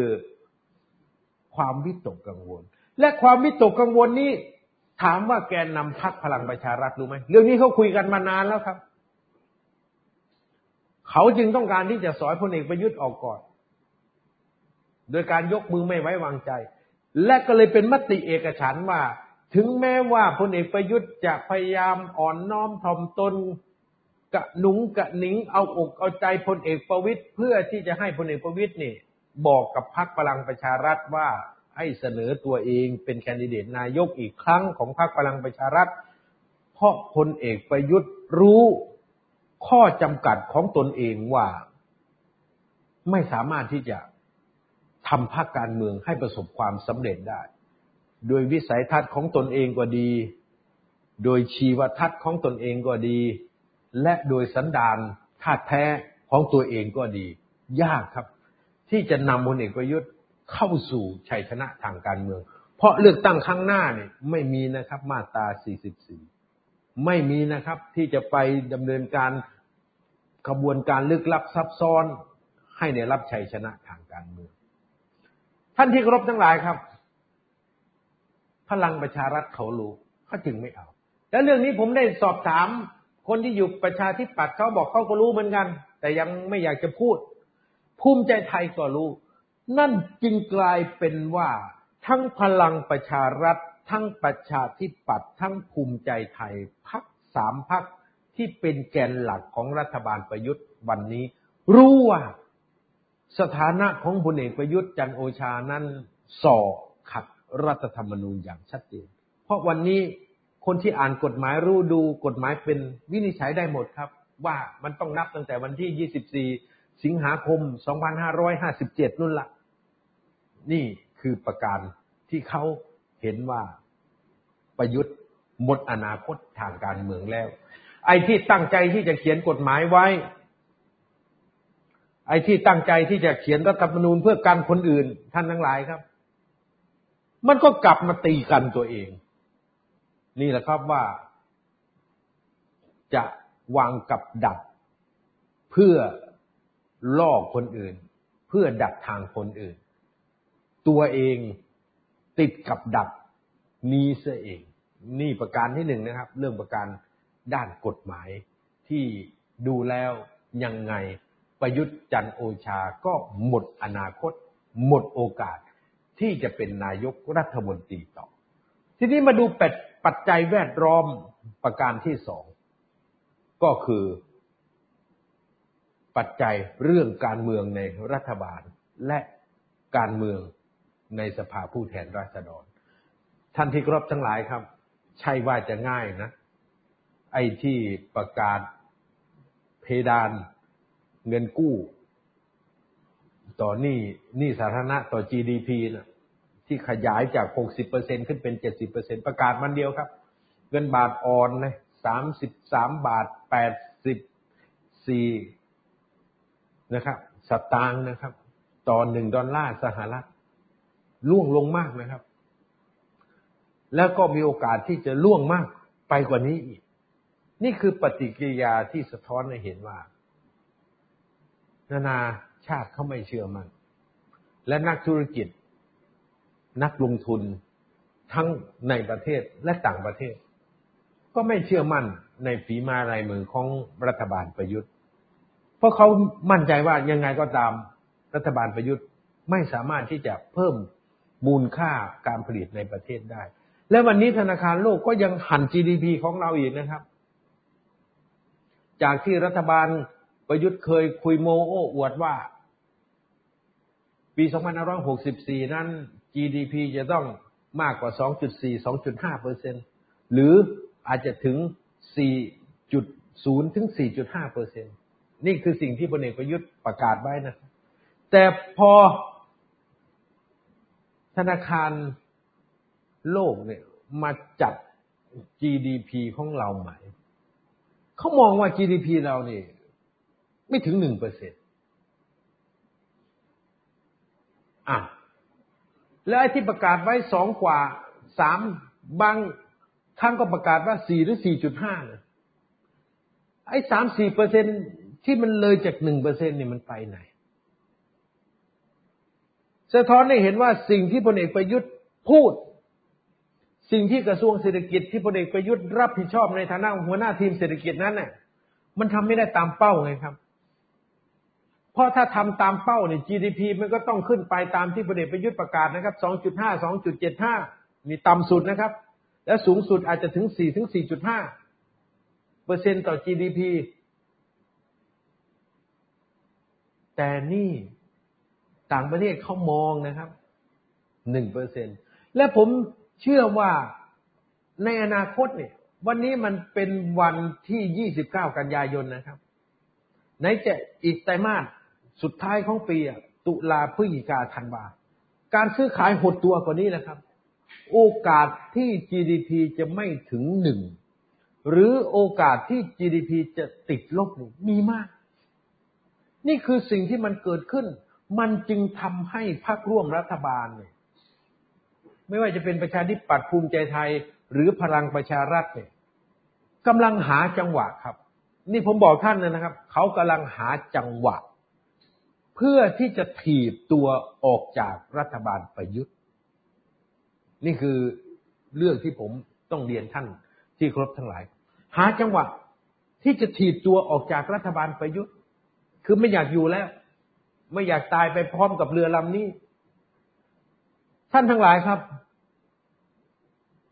ความวิตกกังวล และความวิตกกังวลนี้ ถามว่าแกนนำพักพลังประชารัฐรู้ไหมเรื่องนี้เขาคุยกันมานานแล้วครับ เขาจึงต้องการที่จะสอยพลเอกประยุทธ์ออกก่อน โดยการยกมือไม่ไว้วางใจ และก็เลยเป็นมติเอกฉันว่า ถึงแม้ว่าพลเอกประยุทธ์จะพยายามอ่อนน้อมถ่อมตนกะหนุงกะหนิงเอาอกเอาใจพลเอกประวิตยเพื่อที่จะให้พลเอกประวิตยนี่ บอกกับพรรคพลังประชารัฐว่าให้เสนอตัวเองเป็นแคนดิเดตนายกอีกครั้งของพรรคพลังประชารัฐ เพราะพลเอกประยุทธ์รู้ ข้อจำกัดของตนเองว่าไม่สามารถที่จะทำพรรคการเมืองให้ประสบความสำเร็จได้ โดยวิสัยทัศน์ของตนเองก็ดี โดยชีวทัศน์ของตนเองก็ดี และโดยสันดานธาตุแท้ของตัวเองก็ดี ยากครับ ที่จะนำพลเอกประยุทธ์เข้าสู่ชัยชนะทางการเมือง เพราะเลือกตั้งครั้งหน้าเนี่ยไม่มีนะครับมาตรา 44 ไม่มีนะครับ ที่จะไปดำเนินการขบวนการลึกลับซับซ้อน ให้ได้รับชัยชนะทางการเมือง ท่านที่เคารพทั้งหลายครับ พลังประชารัฐเขารู้เขาจึงไม่เอา และเรื่องนี้ผมได้สอบถาม คนที่อยู่ประชาธิปัตย์เขาบอกเขาก็รู้เหมือนกัน แต่ยังไม่อยากจะพูด ภูมิใจไทยก็รู้ นั่นจึงกลายเป็นว่า ทั้งพลังประชารัฐ ทั้งประชาธิปัตย์ทั้งภูมิใจไทยพักสามพักที่เป็นแกนหลักของรัฐบาลประยุทธ์วันนี้ รู้ว่าสถานะของพลเอกประยุทธ์จันโอชานั้นส่อขัดรัฐธรรมนูญอย่างชัดเจน เพราะวันนี้คนที่อ่านกฎหมายรู้ดูกฎหมายเป็นวินิจฉัยได้หมดครับ ว่ามันต้องนับตั้งแต่วันที่ 24 สิงหาคม 2557 นู่นละนี่คือประการที่เขา เห็นว่าประยุทธ์หมดอนาคตทางการเมืองแล้ว ไอ้ที่ตั้งใจที่จะเขียนกฎหมายไว้ ไอ้ที่ตั้งใจที่จะเขียนรัฐธรรมนูญเพื่อกันคนอื่น ท่านทั้งหลายครับ มันก็กลับมาตีกันตัวเอง นี่แหละครับว่า จะวางกับดักเพื่อล่อคนอื่น เพื่อดักทางคนอื่น ตัวเอง ติดกับดักนี้เสียเอง นี่ประการที่หนึ่งนะครับ เรื่องประการด้านกฎหมายที่ดูแล้วยังไงประยุทธ์จันโอชาก็หมดอนาคต หมดโอกาสที่จะเป็นนายกรัฐมนตรีต่อ ทีนี้มาดูเป็ดปัจจัยแวดล้อมประการที่สองก็คือ ปัจจัยเรื่องการเมืองในรัฐบาลและการเมือง ในสภาผู้แทนราษฎร ท่านที่ครบทั้งหลายครับ ใช่ว่าจะง่ายนะ ไอ้ที่ประกาศเพดานเงินกู้ ต่อหนี้หนี้สาธารณะต่อ GDP นะที่ขยายจาก 60%ขึ้นเป็น 70%ประกาศมันเดียวครับ เงินบาทอ่อนเลย33 บาท 84 นะครับ สตางค์นะครับ ต่อหนึ่งดอลลาร์สหรัฐ ล่วงลงมากนะครับ แล้วก็มีโอกาสที่จะล่วงมากไปกว่านี้อีก นี่คือปฏิกิริยาที่สะท้อนให้เห็นว่า นานาชาติเขาไม่เชื่อมันและนักธุรกิจ นักลงทุนทั้งในประเทศและต่างประเทศ ก็ไม่เชื่อมั่นในฝีมาลายมือของรัฐบาลประยุทธ์ เพราะเขามั่นใจว่ายังไงก็ตามรัฐบาลประยุทธ์ไม่สามารถที่จะเพิ่ม มูลค่าการผลิตในประเทศได้ และวันนี้ธนาคารโลกก็ยังหัน GDP ของเราอีกนะครับ จากที่รัฐบาลประยุทธ์เคยคุยโมโอ้อวดว่า ปี 2564 นั้น GDP จะต้องมากกว่า 2.4 2.5เปอร์เซ็นหรืออาจจะถึง 4.0 ถึง 4.5เปอร์เซ็นนี่คือสิ่งที่พลเอกประยุทธ์ประกาศไว้นะ แต่พอ นาคารโลกเนี่ยมาจัด GDP ของเราใหม่เขามองว่า GDP เราเนี่ยไม่ถึงหนึ่งเปอร์เซ็นต์อะ แล้วไอ้ที่ประกาศไว้สองกว่าสามบางครั้งก็ประกาศว่าสี่หรือสี่จุดห้าเนี่ยไอ้สามสี่เปอร์เซ็นที่มันเลยจากหนึ่งเปอร์เซ็นเนี่ยมันไปไหน สะท้อนให้เห็นว่าสิ่งที่พลเอกประยุทธ์พูด สิ่งที่กระทรวงเศรษฐกิจที่พลเอกประยุทธ์รับผิดชอบในฐานะหัวหน้าทีมเศรษฐกิจนั้นเนี่ยมันทำไม่ได้ตามเป้าไงครับ เพราะถ้าทำตามเป้าเนี่ย GDP มันก็ต้องขึ้นไปตามที่พลเอกประยุทธ์ประกาศนะครับ 2.5 2.75นี่ต่ำสุดนะครับ แล้วสูงสุดอาจจะถึง4ถึง4.5เปอร์เซ็นต์ต่อ GDP แต่นี่ ต่างประเทศเขามองนะครับหนึ่งเปอร์เซ็นและผมเชื่อว่าในอนาคตเนี่ย วันนี้มันเป็นวันที่ยี่สิบเก้ากันยายนนะครับไหนจะอีกไตรมาสสุดท้ายของปีตุลาพฤศจิกาธันวาการซื้อขายหดตัวกว่านี้นะครับ โอกาสที่ GDP จะไม่ถึงหนึ่งหรือโอกาสที่ GDP จะติดลบมีมาก นี่คือสิ่งที่มันเกิดขึ้น มันจึงทำให้พรรคร่วมรัฐบาลเนี่ยไม่ว่าจะเป็นประชาธิปัตย์ภูมิใจไทย หรือพลังประชารัฐเนี่ยกำลังหาจังหวะครับ นี่ผมบอกท่านนะครับ เขากำลังหาจังหวะ เพื่อที่จะถีบตัวออกจากรัฐบาลประยุทธ์ นี่คือเรื่องที่ผมต้องเรียนท่านที่ครบทั้งหลาย หาจังหวะที่จะถีบตัวออกจากรัฐบาลประยุทธ์ คือไม่อยากอยู่แล้ว ไม่อยากตายไปพร้อมกับเรือลำนี้ ท่านทั้งหลายครับ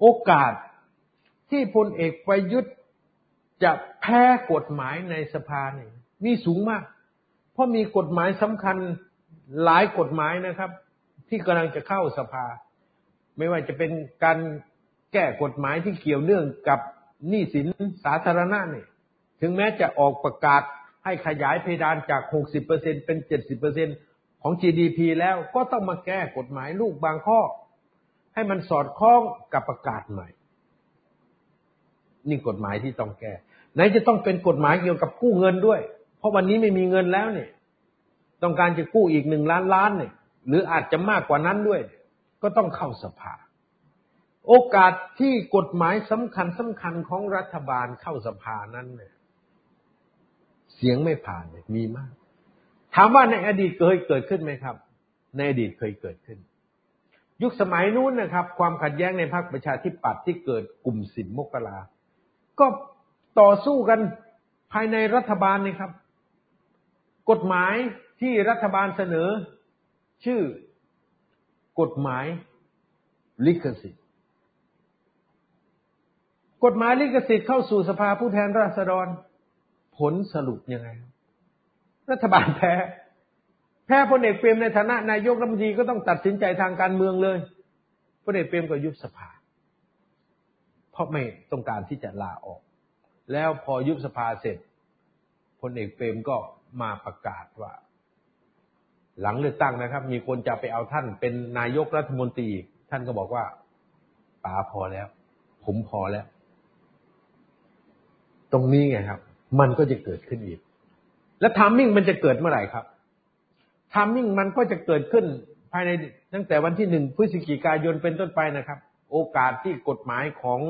โอกาสที่พลเอกประยุทธ์จะแพ้กฎหมายในสภาเนี่ยมีสูงมาก เพราะมีกฎหมายสำคัญหลายกฎหมายนะครับ ที่กำลังจะเข้าสภา ไม่ว่าจะเป็นการแก้กฎหมายที่เกี่ยวเนื่องกับหนี้สินสาธารณะเนี่ย ถึงแม้จะออกประกาศ ให้ขยายเพดานจาก 60%เป็น 70%ของ GDP แล้วก็ต้องมาแก้กฎหมายลูกบางข้อ ให้มันสอดคล้องกับประกาศใหม่ นี่กฎหมายที่ต้องแก้ ไหนจะต้องเป็นกฎหมายเกี่ยวกับกู้เงินด้วย เพราะวันนี้ไม่มีเงินแล้วเนี่ย ต้องการจะกู้อีกหนึ่งล้านล้านเนี่ย หรืออาจจะมากกว่านั้นด้วย ก็ต้องเข้าสภา โอกาสที่กฎหมายสำคัญสำคัญของรัฐบาลเข้าสภานั้นเนี่ย เสียงไม่ผ่านเลยมีมาก ถามว่าในอดีตเคยเกิดขึ้นไหมครับ ในอดีตเคยเกิดขึ้น ยุคสมัยนู้นนะครับ ความขัดแย้งในพรรคประชาธิปัตย์ที่เกิดกลุ่มสินมกราก็ต่อสู้กันภายในรัฐบาลนี่ครับ กฎหมายที่รัฐบาลเสนอ ชื่อกฎหมายลิขสิทธิ์กฎหมายลิขสิทธิ์เข้าสู่สภาผู้แทนราษฎร ผลสรุปยังไง รัฐบาลแพ้ แพ้พลเอกเปรมในฐานะนายกรัฐมนตรีก็ต้องตัดสินใจทางการเมืองเลยพลเอกเปรมก็ยุบสภา เพราะไม่ต้องการที่จะลาออก แล้วพอยุบสภาเสร็จพลเอกเปรมก็มาประกาศว่า หลังเลือกตั้งนะครับ มีคนจะไปเอาท่านเป็นนายกรัฐมนตรี ท่านก็บอกว่าป๋าพอแล้ว ผมพอแล้ว ตรงนี้ไงครับ มันก็จะเกิดขึ้นอีก แล้วทามมิ่งมันจะเกิดเมื่อไหร่ครับทามมิ่งมันก็จะเกิดขึ้นภายในตั้งแต่วันที่หนึ่งพฤศจิกายนเป็นต้นไปนะครับ โอกาสที่กฎหมายของ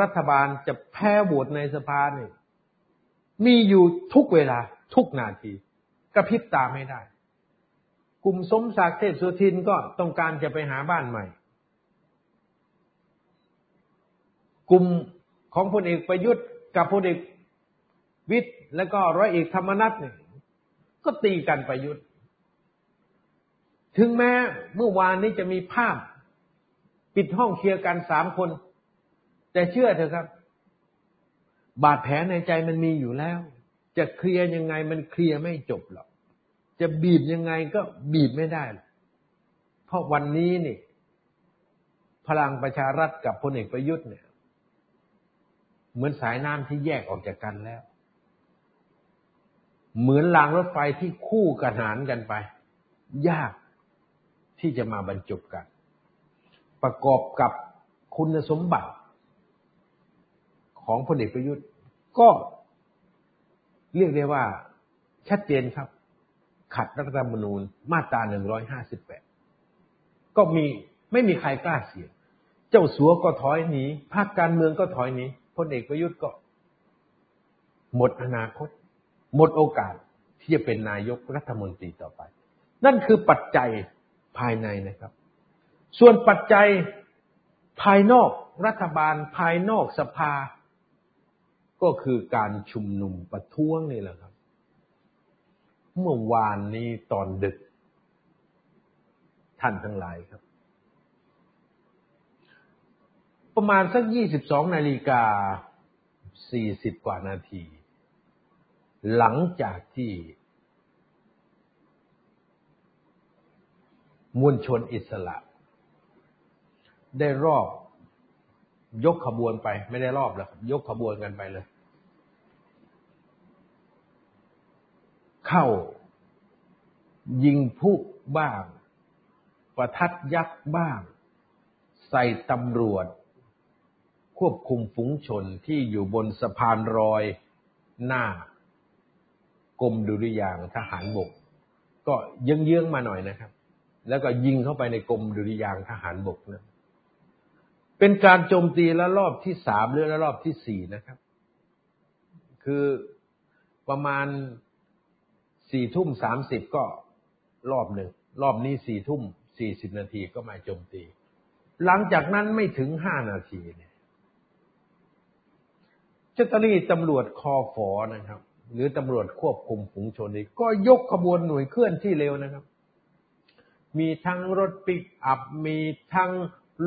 รัฐบาลจะแพ้โหวตในสภาเนี่ยมีอยู่ทุกเวลาทุกนาที กระพริบตาไม่ได้ กลุ่มสมศักดิ์เทพสุทินก็ต้องการจะไปหาบ้านใหม่ กลุ่มของพลเอกประยุทธ์กับพลเอก วิทย์แล้วก็ร้อยเอกธรรมนัฐเนี่ยก็ตีกันประยุทธ์ ถึงแม้เมื่อวานนี้จะมีภาพ ปิดห้องเคลียร์กันสามคน แต่เชื่อเถอะครับ บาดแผลในใจมันมีอยู่แล้ว จะเคลียร์ยังไงมันเคลียร์ไม่จบหรอก จะบีบยังไงก็บีบไม่ได้ เพราะวันนี้นี่ พลังประชารัฐกับพลเอกประยุทธ์เนี่ย เหมือนสายน้ำที่แยกออกจากกันแล้ว เหมือนรางรถไฟที่คู่กระหานกันไป ยากที่จะมาบรรจบกัน ประกอบกับคุณสมบัติของพลเอกประยุทธ์ ก็เรียกได้ว่าชัดเจนครับ ขัดรัฐธรรมนูญมาตราหนึ่งร้อยห้าสิบแปดก็มีไม่มีใครกล้าเสียง เจ้าสัวก็ถอยหนีภาคการเมืองก็ถอยหนีพลเอกประยุทธ์ก็ หมดอนาคต หมดโอกาสที่จะเป็นนายกรัฐมนตรีต่อไป นั่นคือปัจจัยภายในนะครับ ส่วนปัจจัยภายนอกรัฐบาลภายนอกสภา ก็คือการชุมนุมประท้วงนี่แหละครับ เมื่อวานนี้ตอนดึก ท่านทั้งหลายครับ ประมาณสักยี่สิบสองนาฬิกาสี่สิบกว่านาที หลังจากที่มวลชนอิสระ ได้รอบยกขบวนไป ไม่ได้รอบแล้วยกขบวนกันไปเลย เข้ายิงผู้บ้าง ประทัดยักษ์บ้าง ใส่ตำรวจ ควบคุมฝูงชนที่อยู่บนสะพานรอยหน้า กรมดุริยางทหารบก ก็เยื้องๆมาหน่อยนะครับ แล้วก็ยิงเข้าไปในกรมดุริยางทหารบกนะเป็นการโจมตีละรอบที่สามหรือละรอบที่สี่นะครับ คือประมาณสี่ทุ่มสามสิบก็รอบหนึ่ง รอบนี้สี่ทุ่มสี่สิบนาทีก็มาโจมตี หลังจากนั้นไม่ถึงห้านาทีเนี่ยเจ้าหน้าที่ตำรวจคอฟอนะครับ หรือตำรวจควบคุมฝูงชนนี่ก็ยกขบวนหน่วยเคลื่อนที่เร็วนะครับ มีทั้งรถปิกอัพมีทั้ง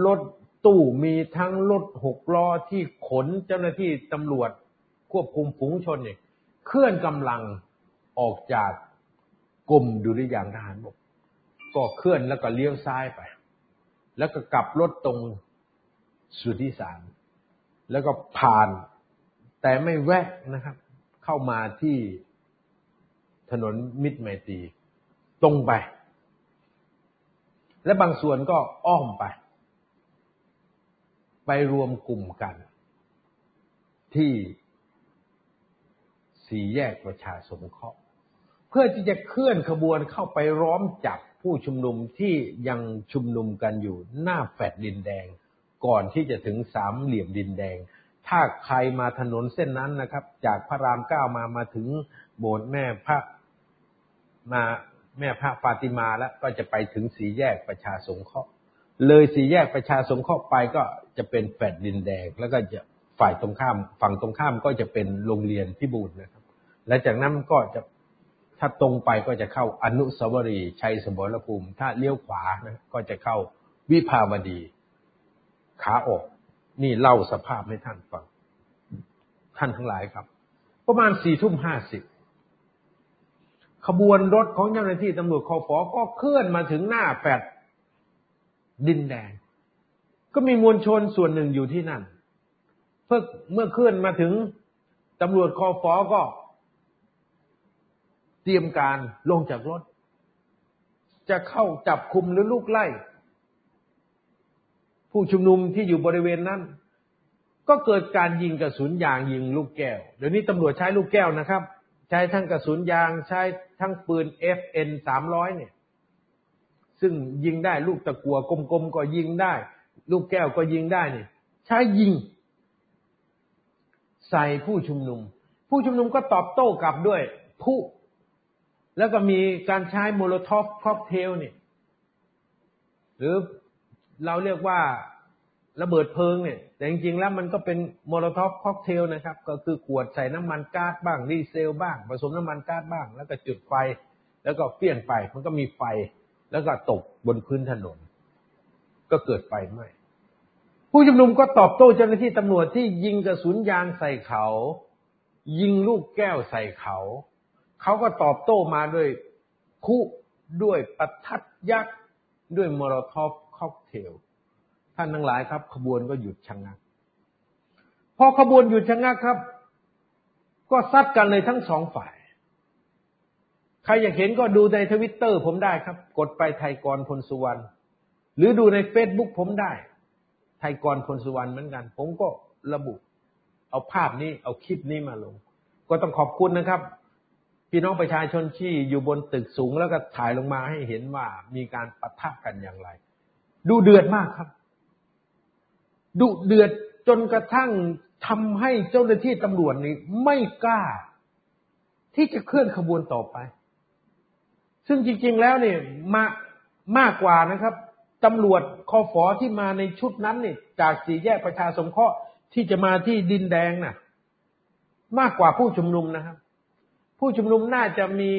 รถตู้มีทั้งรถหกล้อที่ขนเจ้าหน้าที่ตำรวจควบคุมฝูงชนเนี่ยเคลื่อนกำลังออกจากกรมดุริยางทหารบกก็เคลื่อนแล้วก็เลี้ยวซ้ายไป แล้วก็กลับรถตรงสุทธิสาร แล้วก็ผ่าน แต่ไม่แวะนะครับ เข้ามาที่ถนนมิตรไมตรีตรงไป และบางส่วนก็อ้อมไป ไปรวมกลุ่มกัน ที่สี่แยกประชาสงเคราะห์เพื่อที่จะเคลื่อนขบวนเข้าไปร้อมจับผู้ชุมนุมที่ยังชุมนุมกันอยู่หน้าแฟดดินแดง ก่อนที่จะถึงสามเหลี่ยมดินแดง ถ้าใครมาถนนเส้นนั้นนะครับ จากพระรามเก้ามามาถึงโบสถ์แม่พระมาแม่พระฟาติมาแล้วก็จะไปถึงสีแยกประชาสงเคราะห์เลยสี่แยกประชาสงเคราะห์ไปก็จะเป็นแฟดดินแดง แล้วก็จะฝ่ายตรงข้ามฝั่งตรงข้ามก็จะเป็นโรงเรียนพิบูลนะครับ และจากนั้นก็จะถ้าตรงไปก็จะเข้าอนุสาวรีย์ชัยสมรภูมิ ถ้าเลี้ยวขวานะก็จะเข้าวิภาวดี ขาออก นี่เล่าสภาพให้ท่านฟัง ท่านทั้งหลายครับ ประมาณสี่ทุ่มห้าสิบขบวนรถของเจ้าหน้าที่ตำรวจคอฟอก็เคลื่อนมาถึงหน้าแฟดดินแดง ก็มีมวลชนส่วนหนึ่งอยู่ที่นั่น เพื่อเมื่อเคลื่อนมาถึงตำรวจคอฟอก็ เตรียมการลงจากรถ จะเข้าจับคุมหรือลูกไล่ ผู้ชุมนุมที่อยู่บริเวณนั้น ก็เกิดการยิงกระสุนยางยิงลูกแก้ว เดี๋ยวนี้ตำรวจใช้ลูกแก้วนะครับ ใช้ทั้งกระสุนยางใช้ทั้งปืน FN 300เนี่ย ซึ่งยิงได้ลูกตะกั่วกลมๆก็ยิงได้ ลูกแก้วก็ยิงได้เนี่ย ใช้ยิง ใส่ผู้ชุมนุม ผู้ชุมนุมก็ตอบโต้กลับด้วยพลุแล้วก็มีการใช้ Molotov cocktail เนี่ย หรือ เราเรียกว่าระเบิดเพลิงเนี่ย แต่จริงๆแล้วมันก็เป็น Molotov cocktail นะครับ ก็คือขวดใส่น้ำมันก๊าดบ้างดีเซลบ้าง ผสมน้ำมันก๊าดบ้าง แล้วก็จุดไฟ แล้วก็เปี้ยนไป มันก็มีไฟ แล้วก็ตกบนพื้นถนน ก็เกิดไฟไหม้ผู้ชุมนุมก็ตอบโต้เจ้าหน้าที่ตำรวจที่ยิงกระสุนยางใส่เขา ยิงลูกแก้วใส่เขา เขาก็ตอบโต้มาด้วยคุด้วยประทัดยักษ์ด้วยมอลทอฟ ค็อกเทลท่านทั้งหลายครับ ขบวนก็หยุดชะงงัก พอขบวนหยุดชะงงักครับ ก็ซัดกันเลยทั้งสองฝ่าย ใครอยากเห็นก็ดูในทวิตเตอร์ผมได้ครับ กดไปไทยกรพลสุวรรณหรือดูในเฟซบุ๊กผมได้ ไทยกรพลสุวรรณเหมือนกัน ผมก็ระบุ เอาภาพนี้เอาคลิปนี้มาลง ก็ต้องขอบคุณนะครับพี่น้องประชาชนที่อยู่บนตึกสูงแล้วก็ถ่ายลงมาให้เห็นว่ามีการปะทะกันอย่างไร ดูเดือดมากครับ ดุเดือดจนกระทั่งทำให้เจ้าหน้าที่ตำรวจนี่ไม่กล้า ที่จะเคลื่อนขบวนต่อไป ซึ่งจริง ๆ แล้วเนี่ยมามากกว่านะครับตำรวจคอฟอที่มาในชุดนั้นนี่จากสี่แยกประชาสงเคราะห์ที่จะมาที่ดินแดงน่ะ มากกว่าผู้ชุมนุมนะครับ ผู้ชุมนุมน่าจะมี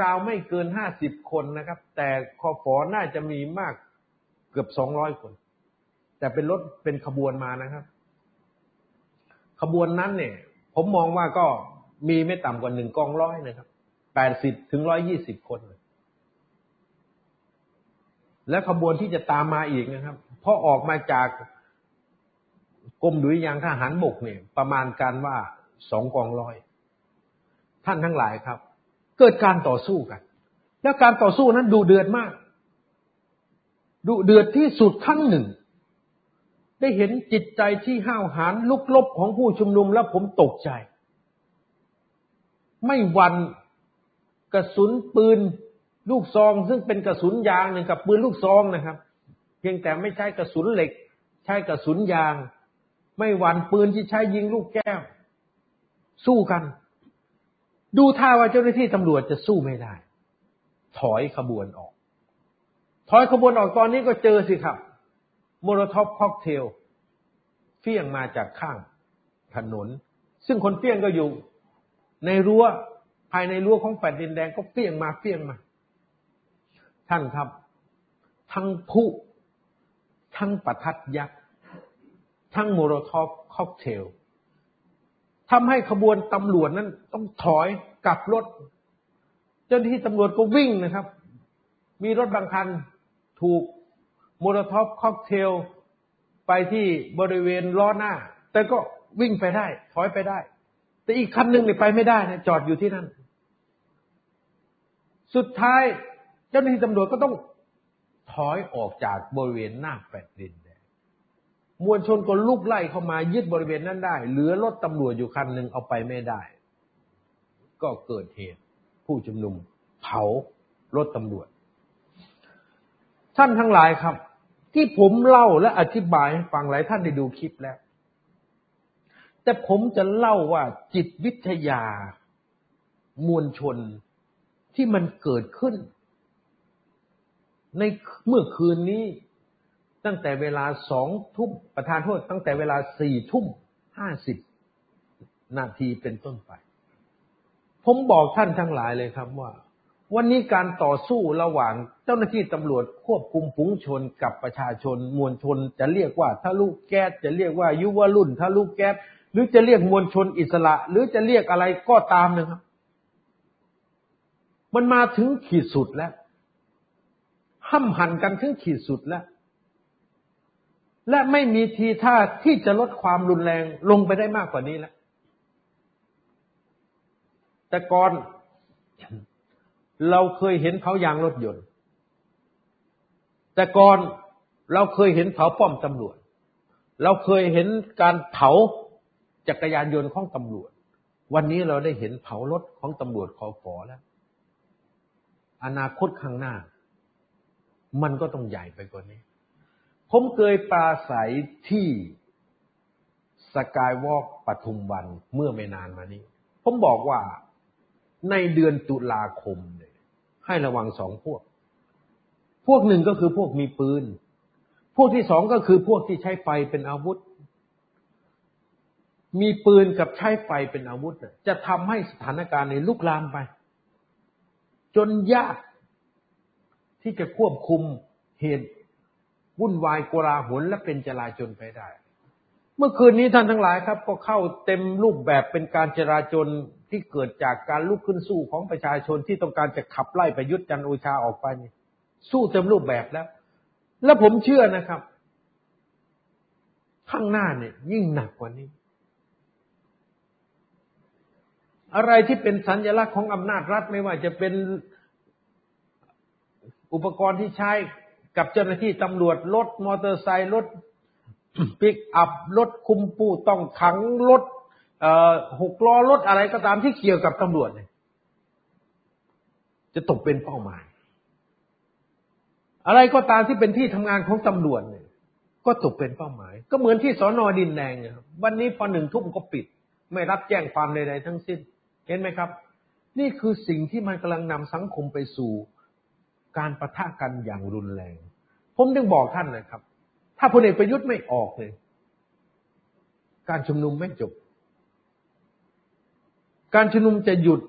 ราวไม่เกินห้าสิบคนนะครับ แต่คอฟอน่าจะมีมาก เกือบสองร้อยคน แต่เป็นรถเป็นขบวนมานะครับ ขบวนนั้นเนี่ย ผมมองว่าก็มีไม่ต่ำกว่าหนึ่งกองร้อยนะครับแปดสิบถึงร้อยยี่สิบคน และขบวนที่จะตามมาอีกนะครับพอออกมาจากกรมดุริยางทหารบกเนี่ย ประมาณการว่าสองกองร้อย ท่านทั้งหลายครับ เกิดการต่อสู้กัน แล้วการต่อสู้นั้นดูเดือดมาก ดูเดือดที่สุดครั้งหนึ่ง ได้เห็นจิตใจที่ห้าวหาญลุกลบของผู้ชุมนุมแล้วผมตกใจ ไม่วันกระสุนปืนลูกซอง ซึ่งเป็นกระสุนยางหนึ่งกับปืนลูกซองนะครับ เพียงแต่ไม่ใช่กระสุนเหล็ก ใช้กระสุนยาง ไม่หวั่นปืนที่ใช้ยิงลูกแก้ว สู้กัน ดูท่าว่าเจ้าหน้าที่ตำรวจจะสู้ไม่ได้ ถอยขบวนออก ถอยขบวนออกตอนนี้ก็เจอสิครับ Molotov cocktail เฟี้ยงมาจากข้างถนน ซึ่งคนเฟี้ยงก็อยู่ ในรั้วภายในรั้วของแฟลตดินแดงก็เฟี้ยงมาเฟี้ยงมา ท่านครับ ทั้งพลุทั้งประทัดยักษ์ ทั้ง Molotov cocktail ทำให้ขบวนตำรวจนั้นต้องถอยกลับรถ เจ้าหน้าที่ตำรวจก็วิ่งนะครับ มีรถบางคัน ถูก Molotov cocktail ไปที่บริเวณล้อหน้า แต่ก็วิ่งไปได้ ถอยไปได้ แต่อีกคันหนึ่งเนี่ยไปไม่ได้นะจอดอยู่ที่นั่น สุดท้ายเจ้าหน้าที่ตำรวจก็ต้องถอยออกจากบริเวณหน้าแปดดินแดงมวลชนก็ลุกไล่เข้ามายึดบริเวณนั้นได้ เหลือรถตำรวจอยู่คันหนึ่งเอาไปไม่ได้ ก็เกิดเหตุผู้ชุมนุมเผารถตำรวจ ท่านทั้งหลายครับ ที่ผมเล่าและอธิบายให้ฟังหลายท่านได้ดูคลิปแล้ว แต่ผมจะเล่าว่าจิตวิทยามวลชนที่มันเกิดขึ้น ในเมื่อคืนนี้ตั้งแต่เวลาสองทุ่มประธานโทษ ตั้งแต่เวลาสี่ทุ่มห้าสิบนาทีเป็นต้นไป ผมบอกท่านทั้งหลายเลยครับว่า วันนี้การต่อสู้ระหว่างเจ้าหน้าที่ตำรวจควบคุมฝูงชนกับประชาชน มวลชนจะเรียกว่าทะลุแก๊สจะเรียกว่ายุวรุ่นทะลุแก๊สหรือจะเรียกมวลชนอิสระ หรือจะเรียกอะไรก็ตามนะครับ มันมาถึงขีดสุดแล้วห้ำหันกันถึงขีดสุดแล้ว และไม่มีทีท่าที่จะลดความรุนแรงลงไปได้มากกว่านี้แล้ว แต่ก่อน เราเคยเห็นเผายางรถยนต์ แต่ก่อนเราเคยเห็นเผาป้อมตำรวจ เราเคยเห็นการเผาจักรยานยนต์ของตำรวจ วันนี้เราได้เห็นเผารถของตำรวจคอฟอแล้ว อนาคตข้างหน้า มันก็ต้องใหญ่ไปกว่านี้ ผมเคยปราศัยที่สกายวอล์กปทุมวันเมื่อไม่นานมานี้ ผมบอกว่าในเดือนตุลาคมเนี่ย ให้ระวังสองพวก พวกหนึ่งก็คือพวกมีปืน พวกที่สองก็คือพวกที่ใช้ไฟเป็นอาวุธ มีปืนกับใช้ไฟเป็นอาวุธจะทำให้สถานการณ์ในลุกลามไป จนยากที่จะควบคุมเหตุวุ่นวายโกลาหลและเป็นจลาจลไปได้ เมื่อคืนนี้ท่านทั้งหลายครับ ก็เข้าเต็มรูปแบบเป็นการจราจน ที่เกิดจากการลุกขึ้นสู้ของประชาชนที่ต้องการจะขับไล่ประยุทธ์จันโอชาออกไป สู้เต็มรูปแบบแล้ว และผมเชื่อนะครับ ข้างหน้าเนี่ย ยิ่งหนักกว่านี้ อะไรที่เป็นสัญลักษณ์ของอำนาจรัฐไม่ว่าจะเป็นอุปกรณ์ที่ใช้กับเจ้าหน้าที่ตำรวจรถมอเตอร์ไซค์รถปิกอัพรถคุมผู้ต้องขังรถ หกล้อรถอะไรก็ตามที่เกี่ยวกับตำรวจเนี่ยจะตกเป็นเป้าหมาย อะไรก็ตามที่เป็นที่ทำงานของตำรวจเนี่ย ก็ตกเป็นเป้าหมาย ก็เหมือนที่สอนอดินแดงเนี่ยวันนี้พอหนึ่งทุ่มก็ปิด ไม่รับแจ้งความใดๆทั้งสิ้น เห็นไหมครับ นี่คือสิ่งที่มันกำลังนำสังคมไปสู่การประทะกันอย่างรุนแรง ผมจึงบอกท่านนะครับ ถ้าพลเอกประยุทธ์ไม่ออกเลย การชุมนุมไม่จบ การชุมนุมจะหยุด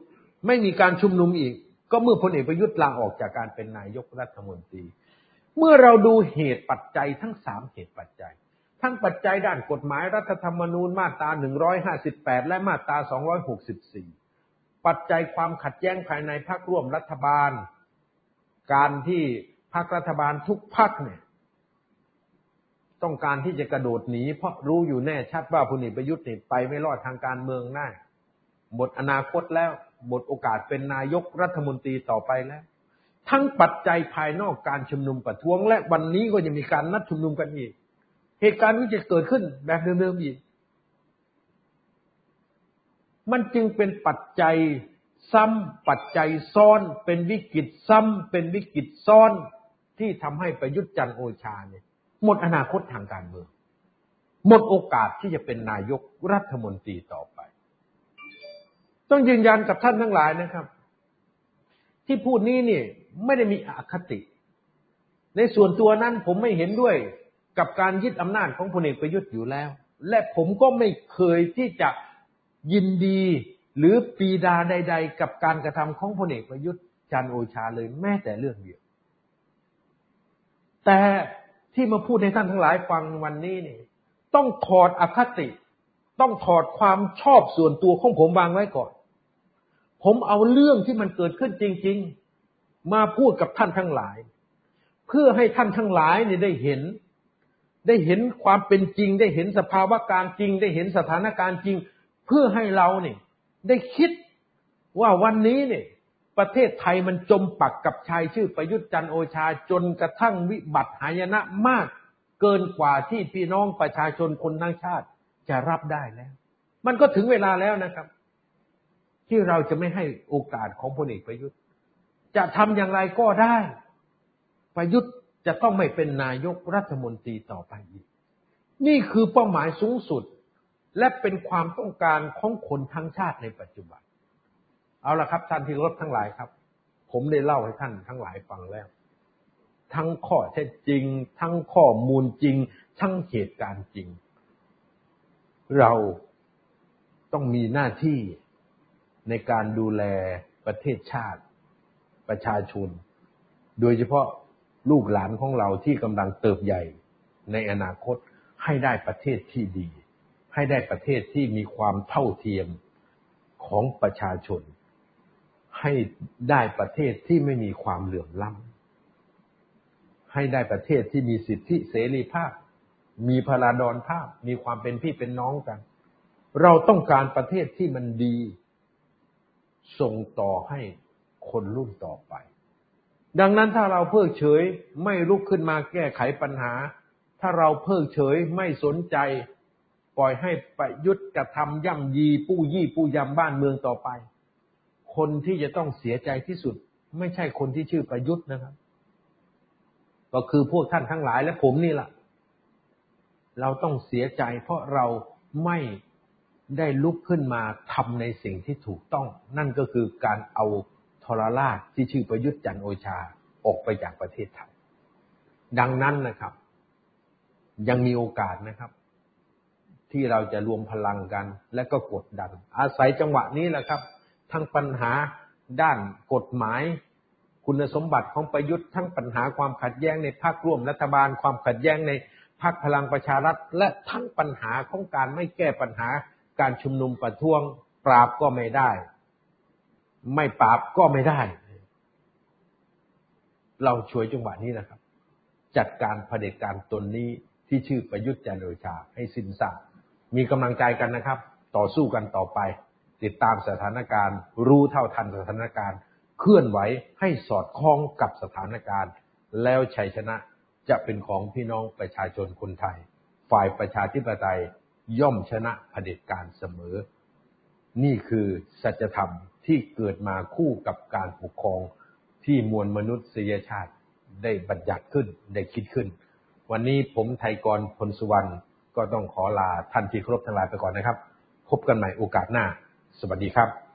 ไม่มีการชุมนุมอีก ก็เมื่อพลเอกประยุทธ์ลาออกจากการเป็นนายกรัฐมนตรี เมื่อเราดูเหตุปัจจัยทั้งสามเหตุปัจจัย ทั้งปัจจัยด้านกฎหมายรัฐธรรมนูญมาตรา 158 และมาตรา 264 ปัจจัยความขัดแย้งภายในพรรคร่วมรัฐบาล การที่พรรครัฐบาลทุกพรรคเนี่ยต้องการที่จะกระโดดหนีเพราะรู้อยู่แน่ชัดว่าพลเอกประยุทธ์นี่ไปไม่รอดทางการเมืองแน่ หมดอนาคตแล้ว หมดโอกาสเป็นนายกรัฐมนตรีต่อไปแล้ว ทั้งปัจจัยภายนอกการชุมนุมประท้วง และวันนี้ก็จะมีการนัดชุมนุมกันอีก เหตุการณ์นี้จะเกิดขึ้นแบบเดิมๆอีก มันจึงเป็นปัจจัยซ้ำปัจจัยซ้อน เป็นวิกฤตซ้ำเป็นวิกฤตซ้อนที่ทำให้ประยุทธ์จันโอชาเนี่ยหมดอนาคตทางการเมือง หมดโอกาสที่จะเป็นนายกรัฐมนตรีต่อไป ต้องยืนยันกับท่านทั้งหลายนะครับ ที่พูดนี้นี่ไม่ได้มีอคติ ในส่วนตัวนั้นผมไม่เห็นด้วยกับการยึดอำนาจของพลเอกประยุทธ์อยู่แล้ว และผมก็ไม่เคยที่จะยินดีหรือปีดาใด ๆ กับการกระทำของพลเอกประยุทธ์จันโอชาเลยแม้แต่เรื่องเดียว แต่ที่มาพูดให้ท่านทั้งหลายฟังวันนี้นี่ ต้องถอดอคติ ต้องถอดความชอบส่วนตัวของผมวางไว้ก่อน ผมเอาเรื่องที่มันเกิดขึ้นจริง ๆ มาพูดกับท่านทั้งหลาย เพื่อให้ท่านทั้งหลายเนี่ยได้เห็น ได้เห็นความเป็นจริง ได้เห็นสภาวะการจริง ได้เห็นสถานการณ์จริง เพื่อให้เราเนี่ยได้คิดว่าวันนี้เนี่ยประเทศไทยมันจมปักกับชายชื่อประยุทธ์จันโอชาจนกระทั่งวิบัติหายนะมากเกินกว่าที่พี่น้องประชาชนคนทั้งชาติจะรับได้แล้ว มันก็ถึงเวลาแล้วนะครับ ที่เราจะไม่ให้โอกาสของพลเอกประยุทธ์ จะทำอย่างไรก็ได้ ประยุทธ์จะต้องไม่เป็นนายกรัฐมนตรีต่อไปอีก นี่คือเป้าหมายสูงสุด และเป็นความต้องการของคนทั้งชาติในปัจจุบัน เอาละครับท่านที่รบทั้งหลายครับ ผมได้เล่าให้ท่านทั้งหลายฟังแล้ว ทั้งข้อเท็จจริง ทั้งข้อมูลจริง ทั้งเหตุการณ์จริง เราต้องมีหน้าที่ ในการดูแลประเทศชาติประชาชน โดยเฉพาะลูกหลานของเราที่กำลังเติบใหญ่ ในอนาคตให้ได้ประเทศที่ดี ให้ได้ประเทศที่มีความเท่าเทียมของประชาชน ให้ได้ประเทศที่ไม่มีความเหลื่อมล้ำให้ได้ประเทศที่มีสิทธิเสรีภาพ มีพลาดอนภาพ มีความเป็นพี่เป็นน้องกัน เราต้องการประเทศที่มันดี ส่งต่อให้คนรุ่นต่อไป ดังนั้นถ้าเราเพิกเฉยไม่ลุกขึ้นมาแก้ไขปัญหา ถ้าเราเพิกเฉยไม่สนใจ ปล่อยให้ประยุทธ์กระทำย่ำยีปู้ยี่ปู้ยำบ้านเมืองต่อไป คนที่จะต้องเสียใจที่สุด ไม่ใช่คนที่ชื่อประยุทธ์นะครับ ก็คือพวกท่านทั้งหลายและผมนี่แหละเราต้องเสียใจเพราะเราไม่ ได้ลุกขึ้นมาทำในสิ่งที่ถูกต้อง นั่นก็คือการเอาทรราชที่ชื่อประยุทธ์จันโอชาออกไปจากประเทศไทย ดังนั้นนะครับ ยังมีโอกาสนะครับ ที่เราจะรวมพลังกัน และก็กดดัน อาศัยจังหวะนี้แหละครับ ทั้งปัญหาด้านกฎหมาย คุณสมบัติของประยุทธ์ทั้งปัญหาความขัดแย้งในภาคร่วมรัฐบาล ความขัดแย้งในพรรคพลังประชารัฐ และทั้งปัญหาของการไม่แก้ปัญหา การชุมนุมประท้วง ปราบก็ไม่ได้ ไม่ปราบก็ไม่ได้ เราช่วยจังหวะนี้นะครับ จัดการเผด็จการตนนี้ที่ชื่อประยุทธ์จันโอชาให้สิ้นซากมีกำลังใจกันนะครับ ต่อสู้กันต่อไป ติดตามสถานการณ์ รู้เท่าทันสถานการณ์ เคลื่อนไหวให้สอดคล้องกับสถานการณ์ แล้วชัยชนะจะเป็นของพี่น้องประชาชนคนไทย ฝ่ายประชาธิปไตย ย่อมชนะเผด็จการเสมอ นี่คือสัจธรรมที่เกิดมาคู่กับการปกครองที่มวลมนุษยชาติได้บัญญัติขึ้นได้คิดขึ้น วันนี้ผมไทยกรพลสุวรรณก็ต้องขอลาท่านที่เคารพทั้งหลายไปก่อนนะครับ พบกันใหม่โอกาสหน้า สวัสดีครับ